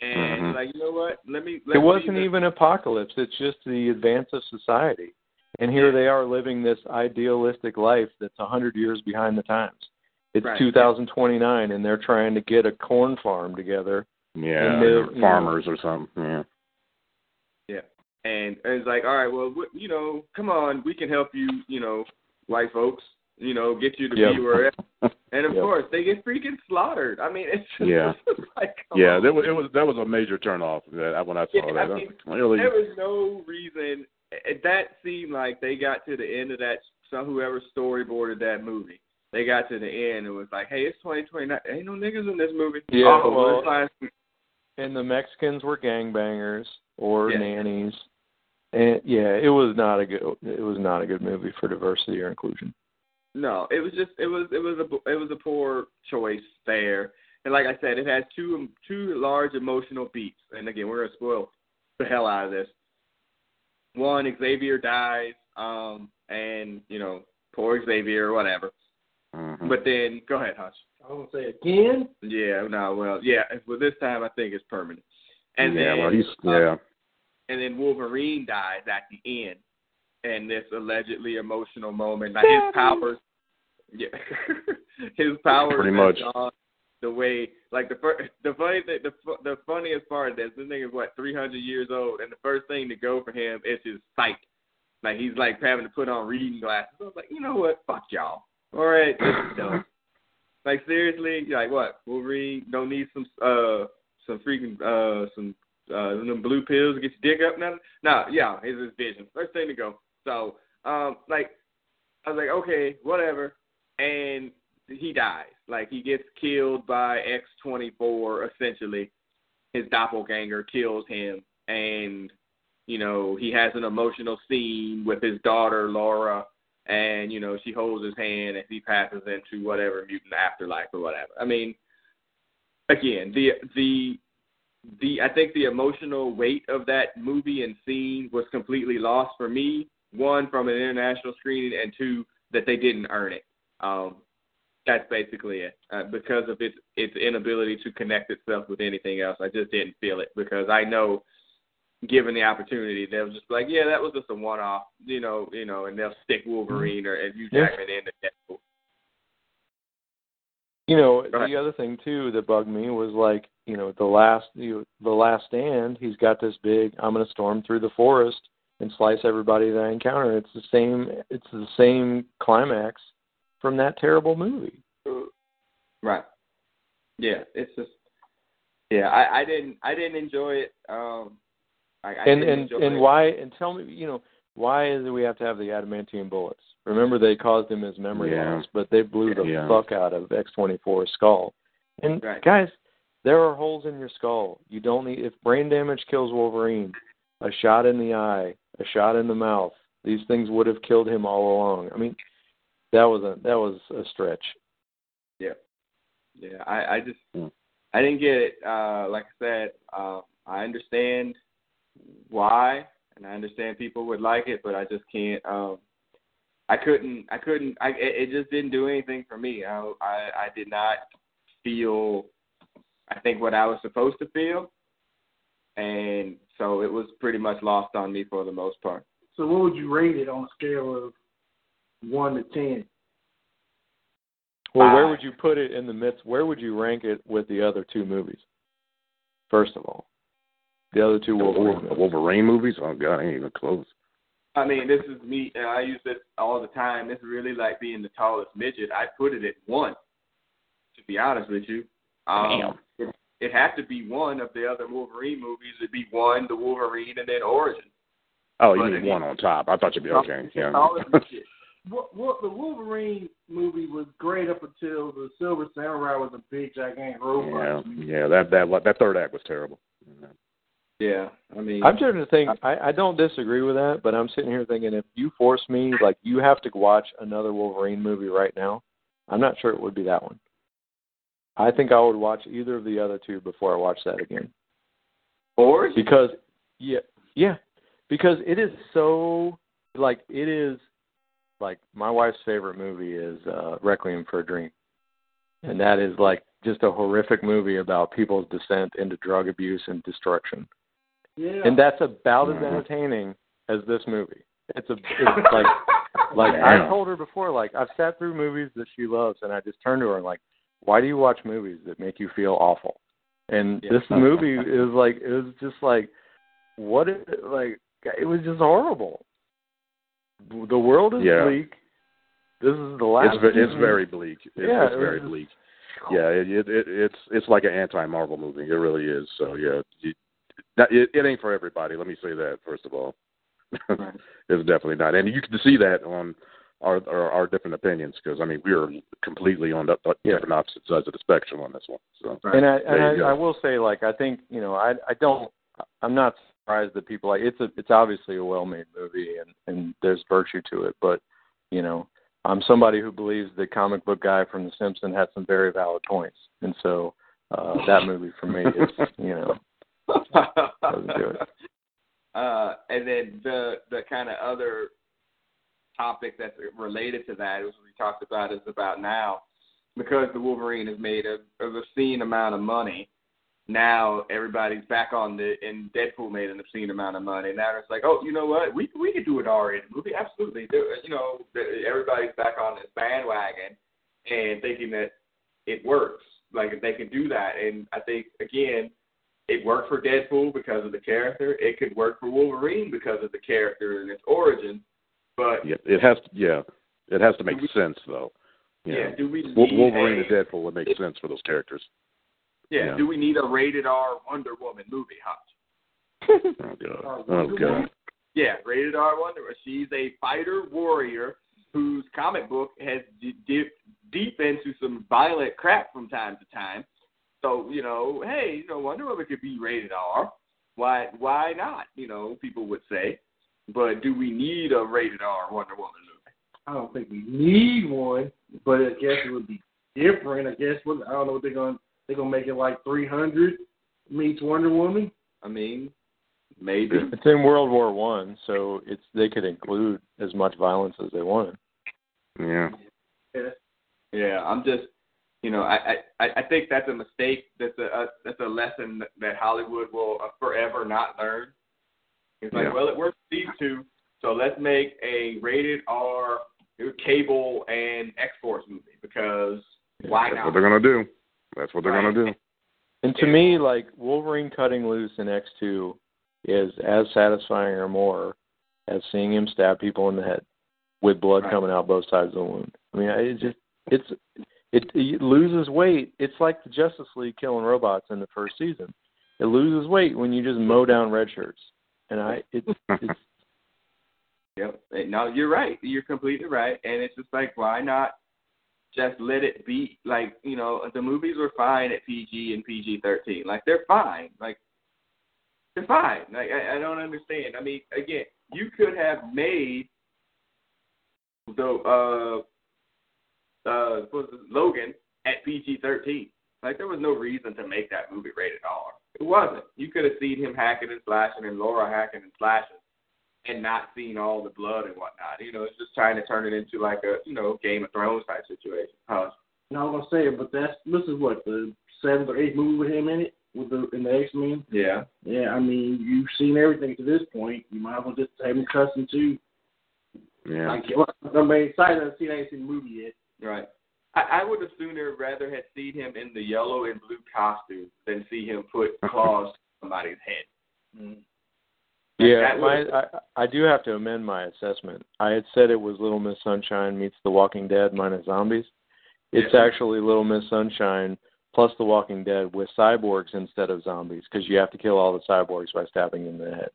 and
Mhm.
like, you know what? Let me. Let
It wasn't
the-
even apocalypse. It's just the advance of society. And here they are living this idealistic life that's a hundred years behind the times. It's
Right.
2029, and they're trying to get a corn farm together.
Yeah,
And the-
or
you know-
farmers or something. Yeah.
Yeah, and, and it's like, all right, well, what, you know, come on, we can help you, you know, white folks, you know, get you to
Yep.
be where. And of
Yep.
course, they get freaking slaughtered. I mean, it's just
Yeah.
like, come
Yeah,
on.
that was it was that was a major turn off that when I saw
Yeah,
that.
I
I
mean,
really,
there was no reason. It, that seemed like they got to the end of that. Some whoever storyboarded that movie, they got to the end and was like, "Hey, it's 2029. Ain't no niggas in this movie."
Yeah,
oh,
well- and the Mexicans were gangbangers or
Yeah.
nannies. And yeah, it was not a good it was not a good movie for diversity or inclusion.
no, it was just it was it was a it was a poor choice there. And like I said, it has two two large emotional beats. And again, we're gonna spoil the hell out of this. One, Xavier dies, um, and you know, poor Xavier or whatever.
mhm.
But then, go ahead, Hutch.
I want to say again.
Yeah, no, well, yeah. Well, this time I think it's permanent. And
yeah,
then,
well, he's
uh,
yeah,
and then Wolverine dies at the end, and this allegedly emotional moment. Like his powers, yeah, his powers
Pretty much.
gone the way. Like the first, the funny thing, the the funniest part of this, this nigga is what three hundred years old, and the first thing to go for him is his sight. Like he's like having to put on reading glasses. I was like, you know what? Fuck y'all. All right, this is dumb. Like seriously, like what? Wolverine don't need some uh some freaking uh some uh them blue pills to get your dick up nothing? No, yeah, it's his vision. First thing to go. So, um like I was like, okay, whatever. And he dies. Like he gets killed by X twenty four essentially. His doppelganger kills him and you know, he has an emotional scene with his daughter Laura and you know she holds his hand as he passes into whatever mutant afterlife or whatever. I mean, again, the the the I think the emotional weight of that movie and scene was completely lost for me. One from an international screening, and two that they didn't earn it. Um, that's basically it. Uh, because of its its inability to connect itself with anything else, I just didn't feel it because I know given the opportunity, they'll just be like, yeah, that was just a one-off, you know, you know, and they'll stick Wolverine or and Hugh
Yeah.
Jackman in the Deadpool.
You know, the other thing too that bugged me was like, you know, the last you the last stand, he's got this big I'm gonna storm through the forest and slice everybody that I encounter. It's the same it's the same climax from that terrible movie.
Right. Yeah, it's just yeah, I, I didn't I didn't enjoy it. Um I, I
and and and
it.
why and tell me you know why is it we have to have the adamantium bullets remember they caused him his memory
Yeah.
loss but they blew the
Yeah.
fuck out of x24's skull and
Right.
guys there are holes in your skull you don't need if brain damage kills wolverine a shot in the eye a shot in the mouth these things would have killed him all along i mean that was a that was a stretch
Yeah. Yeah, I, I just
Hmm.
I didn't get it. Uh like I said, uh, I understand why and I understand people would like it, but I just can't um I couldn't I couldn't I it, it just didn't do anything for me. I I I did not feel I think what I was supposed to feel. And so it was pretty much lost on me for the most part.
So what would you rate it on a scale of one to ten?
well where would you put it in the midst where would you rank it with the other two movies first of all the other two
The
wolverine
Wolverine,
movies.
Wolverine movies. Oh God, ain't even close.
I mean, this is me. And I use this all the time. This is really like being the tallest midget. I put it at one. To be honest with you, um, it, it had to be one of the other Wolverine movies. It'd be one, the Wolverine, and then Origin.
Oh, you
But
need one on top. I thought you'd be okay. Yeah.
tallest midget.
What, what the Wolverine movie was great up until the Silver Samurai was a big gigantic
yeah,
robot.
yeah. yeah, That that that third act was terrible. Yeah.
Yeah, I mean,
I'm trying to think. I, I don't disagree with that, but I'm sitting here thinking if you force me, like you have to watch another Wolverine movie right now, I'm not sure it would be that one. I think I would watch either of the other two before I watch that again
Or
because yeah, yeah, because it is so like it is like my wife's favorite movie is uh Requiem for a Dream, and that is like just a horrific movie about people's descent into drug abuse and destruction
Yeah.
and that's about as
Mhm.
entertaining as this movie. It's a it's like like I told her before, like I've sat through movies that she loves, and I just turned to her and like, why do you watch movies that make you feel awful? And
Yeah.
this movie is like it was just like, what is like it was just horrible. The world is
Yeah.
bleak. This is the last.
It's it's very bleak. It's,
Yeah,
it's
it
very bleak. Yeah, it, it, it it's it's like an anti Marvel movie. It really is. So yeah, that, it, it ain't for everybody. Let me say that first of all.
Right.
it's definitely not, and you can see that on our our, our different opinions because I mean we are completely on the, the
Yeah.
different opposite sides of the spectrum on this one. So
And I and. I, I will say, like, I think you know, I I don't. I'm not surprised that people like it's a it's obviously a well-made movie and and there's virtue to it, but you know, I'm somebody who believes the comic book guy from The Simpsons had some very valid points, and so uh that movie for me is you know doesn't do it.
Uh, and then the the kind of other topic that's related to that, as we talked about, is about now because the Wolverine has made a, an obscene amount of money. Now everybody's back on the and Deadpool made an obscene amount of money. Now it's like, oh, you know what? We we could do an R-rated movie, absolutely. Do- You know, everybody's back on this bandwagon and thinking that it works. Like if they can do that, and I think again, it worked for Deadpool because of the character. It could work for Wolverine because of the character and its origin. But
yeah, it has to yeah, it has to make sense though. You
yeah,
know.
do we
Wolverine
a,
and Deadpool would make sense for those characters.
Yeah,
yeah.
do we need a rated R Wonder Woman movie, Hutch?
Oh god.
Uh,
Oh god.
Woman?
Yeah, rated R Wonder Woman. She's a fighter warrior whose comic book has d- dipped deep into some violent crap from time to time. So you know, hey, you know, Wonder Woman could be rated R. Why? Why not? You know, people would say. But do we need a rated R Wonder Woman movie?
I don't think we need one, but I guess it would be different. I guess what I don't know what they're gonna they're gonna make it like three hundred meets Wonder Woman.
I mean, maybe.
It's in World War One, so it's they could include as much violence as they wanted.
Yeah.
Yeah.
Yeah, I'm just, you know, I I I think that's a mistake. That's a, a that's a lesson that Hollywood will uh, forever not learn. It's like,
Yeah.
well, it works for these two, so let's make a rated R cable and X Force movie because why
That's
not?
what they're gonna do. That's what they're
Right.
gonna do.
And to me, like Wolverine cutting loose in X two is as satisfying or more as seeing him stab people in the head with blood
Right.
coming out both sides of the wound. I mean, it just it's it, it loses weight. It's like the Justice League killing robots in the first season. It loses weight when you just mow down red shirts. And I it, it's
Yep. No, you're right. You're completely right. And it's just like, why not just let it be? Like, you know, the movies were fine at PG and PG 13. Like, they're fine. Like, they're fine. Like, I, I don't understand. I mean, again, you could have made the, uh, uh, Logan at PG 13. Like, there was no reason to make that movie rated R. It wasn't. You could have seen him hacking and slashing and Laura hacking and slashing and not seeing all the blood and whatnot. You know, it's just trying to turn it into like a you know Game of Thrones type situation. Huh?
No, I'm gonna say it, but that's this is what the seventh or eighth movie with him in it with the in the X Men.
Yeah.
Yeah, I mean you've seen everything to this point. You might as well just have him cussing too.
Yeah.
Like, I'm excited to see. I ain't seen the movie yet.
Right. I, I would have sooner rather had seen him in the yellow and blue costume than see him put claws to somebody's head.
Mm.
Yeah, my, I I do have to amend my assessment. I had said it was Little Miss Sunshine meets The Walking Dead minus zombies. It's
Yeah.
actually Little Miss Sunshine plus The Walking Dead with cyborgs instead of zombies because you have to kill all the cyborgs by stabbing them in the head.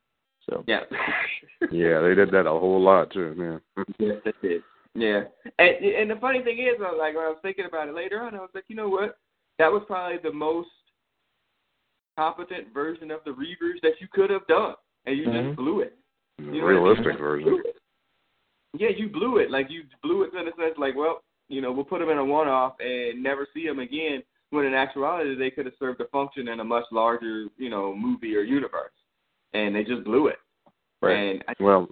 So
Yeah.
Yeah, they did that a whole lot too. Yeah.
yes, that's it. Yeah. And and the funny thing is, uh, like when I was thinking about it later on, I was like, you know what? That was probably the most competent version of the Reavers that you could have done, and you
Mhm.
just blew it. You know what I mean?
realistic
You
version.
Yeah, you blew it. Like you blew it in the sense, like, well, you know, we'll put them in a one-off and never see them again. When in actuality, they could have served a function in a much larger, you know, movie or universe, and they just blew it.
right.
And I,
Well,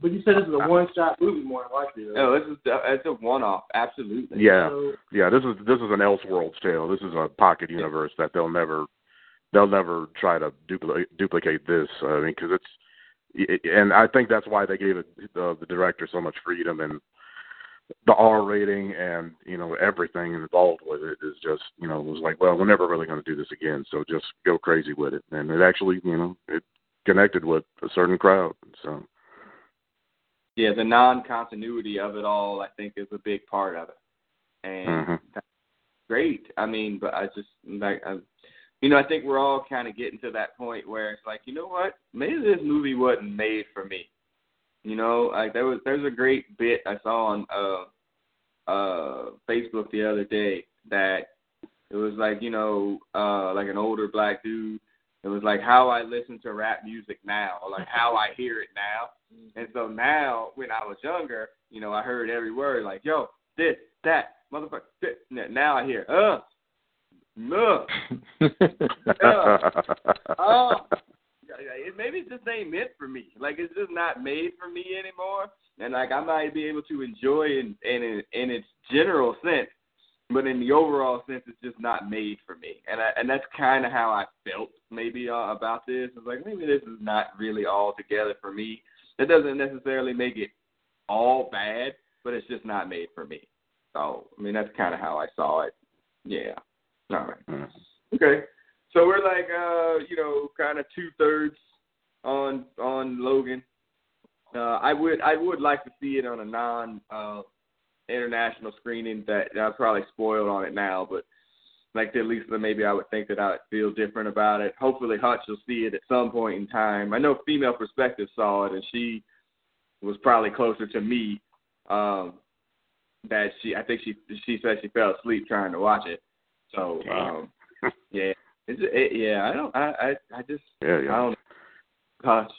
But you said this is a one shot movie more likely. though.
no, this is it's a one-off, absolutely.
yeah,
So,
yeah. This is this is an Elseworlds tale. This is a pocket universe that they'll never they'll never try to duplicate duplicate this. I mean, because it's and I think that's why they gave it uh, the director so much freedom and the R rating and you know everything involved with it is just you know it was like well we're never really going to do this again so just go crazy with it and it actually you know it connected with a certain crowd. So
yeah, the non-continuity of it all, I think, is a big part of it, and
mm-hmm.
that's great. I mean, but I just like, I, you know, I think we're all kind of getting to that point where it's like, you know what, maybe this movie wasn't made for me. You know, like there was there's a great bit I saw on uh uh Facebook the other day that it was like you know uh like an older black dude it was like how I listen to rap music now, or like how I hear it now. And so now, when I was younger, you know, I heard every word like, yo, this, that, motherfucker, this. Now I hear, uh, no, uh, uh. Maybe it just ain't meant for me. Like it's just not made for me anymore. And like I might be able to enjoy it in in, in its general sense, but in the overall sense, it's just not made for me. And I, and that's kind of how I felt maybe uh, about this. It's like maybe this is not really all together for me. It doesn't necessarily make it all bad, but it's just not made for me. So I mean, that's kind of how I saw it. Yeah. All right.
Mm-hmm.
Okay. So we're like, uh, you know, kind of two thirds on on Logan. Uh, I would I would like to see it on a non uh, international screening that I'm probably spoiled on it now, but like at least maybe I would think that I would feel different about it. Hopefully Hutch will see it at some point in time. I know Female Perspective saw it and she was probably closer to me. Um that she I think she she said she fell asleep trying to watch it. So um yeah. It's, it, yeah, I don't I I, I just
yeah, yeah.
I don't Hutch.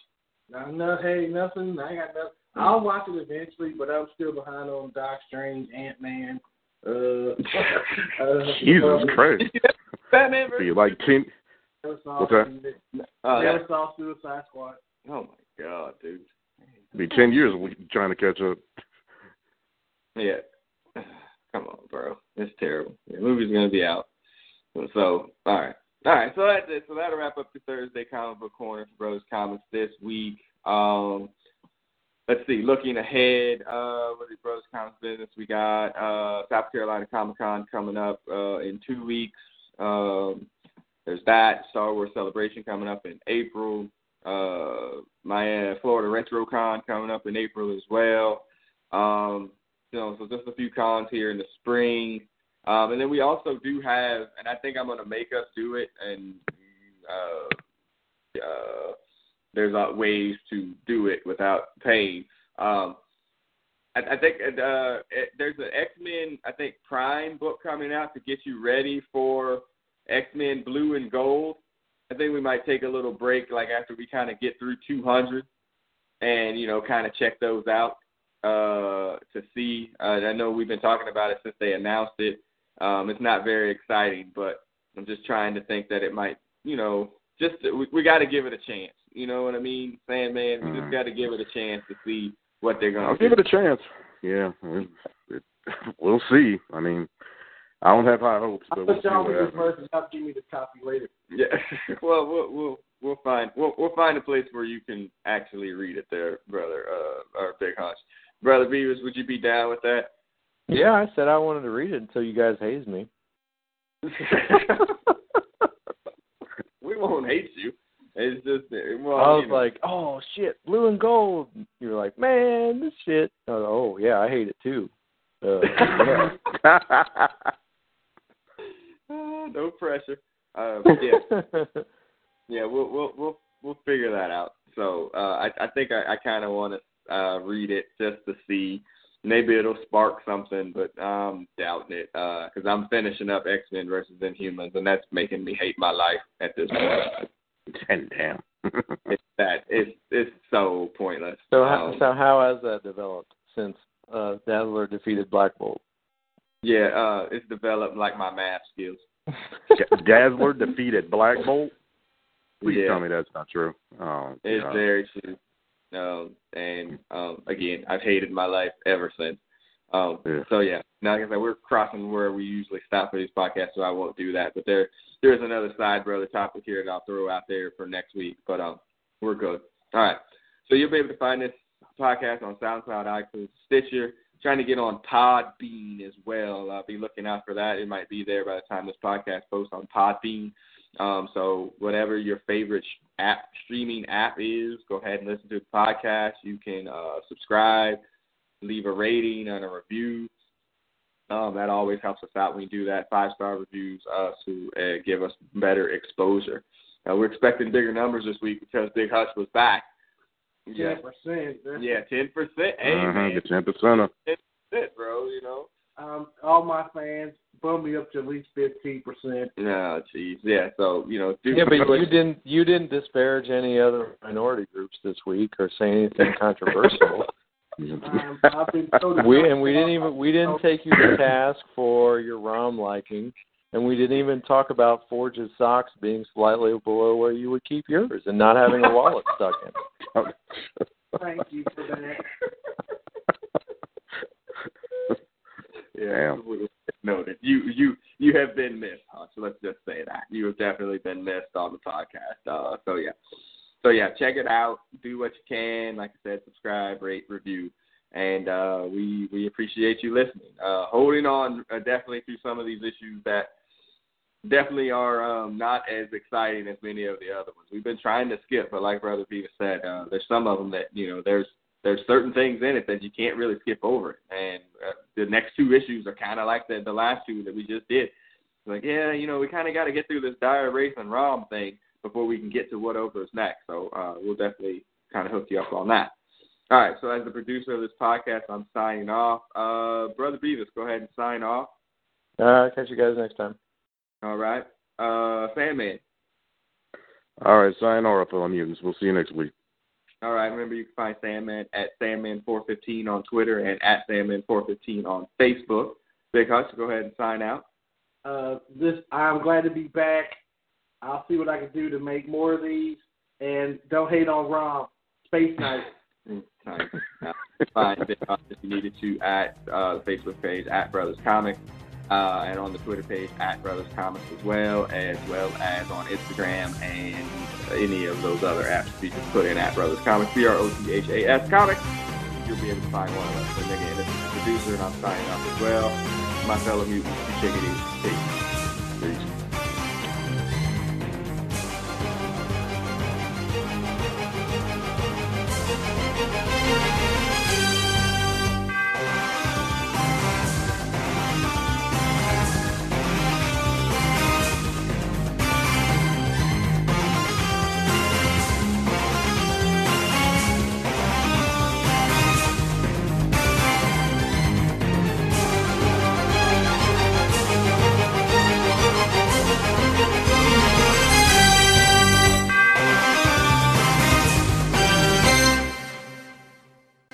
No, no, hey, nothing. I got nothing. I'll watch it eventually, but I'm still behind on Doc Strange, Ant Man. Uh, uh,
Jesus
uh,
Christ!
Batman
Are you like ten?
Never saw,
What's that?
Oh,
never
that,
saw Suicide Squad.
oh my god, dude.
Be ten years we trying to catch up.
Yeah. Come on, bro. It's terrible. The movie's gonna be out. So, all right, all right. So that's it. So that'll wrap up the Thursday comic book corner for Bros Comics this week. Um, let's see. Looking ahead, uh, with the Bros Comics business, we got uh, South Carolina Comic Con coming up uh, in two weeks. Um, there's that Star Wars Celebration coming up in April. Uh, my Florida RetroCon coming up in April as well. Um, you know, so just a few cons here in the spring. Um, and then we also do have, and I think I'm going to make us do it, and uh, uh, there's uh, ways to do it without paying. Um, I, I think uh, it, there's an X Men, I think Prime book coming out to get you ready for X Men Blue and Gold. I think we might take a little break, like after we kind of get through 200, and you know, kind of check those out uh, to see. Uh, I know we've been talking about it since they announced it. Um, it's not very exciting, but I'm just trying to think that it might, you know, just we, we got to give it a chance. You know what I mean, Sandman? We just got to give it a chance to see what they're gonna
I'll
do.
give it a chance. Yeah, it, it, we'll see. I mean, I don't have high hopes, but
I'll
we'll see
y'all
what
read it
happens.
first and y'all give me the copy later.
Yeah. well, we'll we'll we'll find we'll we'll find a place where you can actually read it there, brother. Uh, or Big Hutch, brother Beavis. Would you be down with that?
Yeah, I said I wanted to read it until you guys hazed me.
we won't hate you. It's just well,
I was
you know,
like, "Oh shit, blue and gold." You're like, "Man, this shit." Oh, oh yeah, I hate it too. Uh, yeah.
uh, no pressure. Uh, yeah, yeah, we'll we'll we'll we'll figure that out. So uh, I I think I, I kind of want to uh, read it just to see. Maybe it'll spark something, but I'm doubting it because I'm finishing up X Men versus Inhumans, and that's making me hate my life at this point.
and damn.
it's that it's it's so pointless.
so, how,
Um,
so how has that developed since uh, Dazzler defeated Black Bolt?
yeah, uh, it's developed like my math skills.
Dazzler defeated Black Bolt. Please
yeah.
tell me that's not true. Oh,
It's
God.
very true. Um, and um, again, I've hated my life ever since. Um,
Yeah.
So yeah, now like I said, we're crossing where we usually stop for these podcasts, so I won't do that. But there, there is another side brother topic here that I'll throw out there for next week. But um, we're good. All right. So you'll be able to find this podcast on SoundCloud, iTunes, Stitcher. Trying to get on Podbean as well. I'll be looking out for that. It might be there by the time this podcast posts on Podbean. Um, so whatever your favorite app streaming app is, go ahead and listen to the podcast. You can uh, subscribe, leave a rating and a review. Um, that always helps us out when we do that. Five star reviews uh, to uh, give us better exposure. Uh, we're expecting bigger numbers this week because Big Hutch was back.
Yeah, percent.
Yeah, ten percent. Hey
uh-huh,
man,
get ten percent.
Ten percent, bro. You know.
Um, all my fans bump me up to at least fifteen percent.
No, jeez, yeah. So you know, do
yeah, but you didn't you didn't disparage any other minority groups this week or say anything controversial.
Um, I've been told
we and we didn't even we didn't take you to task for your ROM liking, and we didn't even talk about Forge's socks being slightly below where you would keep yours and not having a wallet stuck in.
Thank you for that.
Yeah, noted. You you you have been missed, let's just say that you have definitely been missed on the podcast. Uh, so yeah, so yeah, check it out. Do what you can. Like I said, subscribe, rate, review, and uh, we we appreciate you listening. Uh, holding on uh, definitely through some of these issues that definitely are um, not as exciting as many of the other ones. We've been trying to skip, but like Brother Peter said, uh, there's some of them that you know there's there's certain things in it that you can't really skip over. And uh, the next two issues are kind of like the the last two that we just did. It's Like, yeah, you know, we kind of got to get through this Dire Wraiths and Rom thing before we can get to what is next. So uh, we'll definitely kind of hook you up on that. All right. So as the producer of this podcast, I'm signing off. Uh, Brother Beavis, go ahead and sign off.
All right. Catch you guys next time.
All right. Uh, Sandman.
All right. Sayonara, fellow mutants. We'll see you next week.
All right. Remember, you can find Sandman at Sandman415 on Twitter and at Sandman415 on Facebook. Big Hutch, go ahead and sign out.
Uh, this I'm glad to be back. I'll see what I can do to make more of these. And don't hate on Rom. Space
Knight. Nice. Find Big Hutch if you needed to at uh, the Facebook page at Brothas Comics. Uh, and on the Twitter page at Brothas Comics as well, as well as on Instagram and any of those other apps. You just put in at Brothas Comics, B R O T H A S Comics, you'll be able to find one of us. And again, this is the producer, and I'm signing off as well. My fellow mutants, check it easy.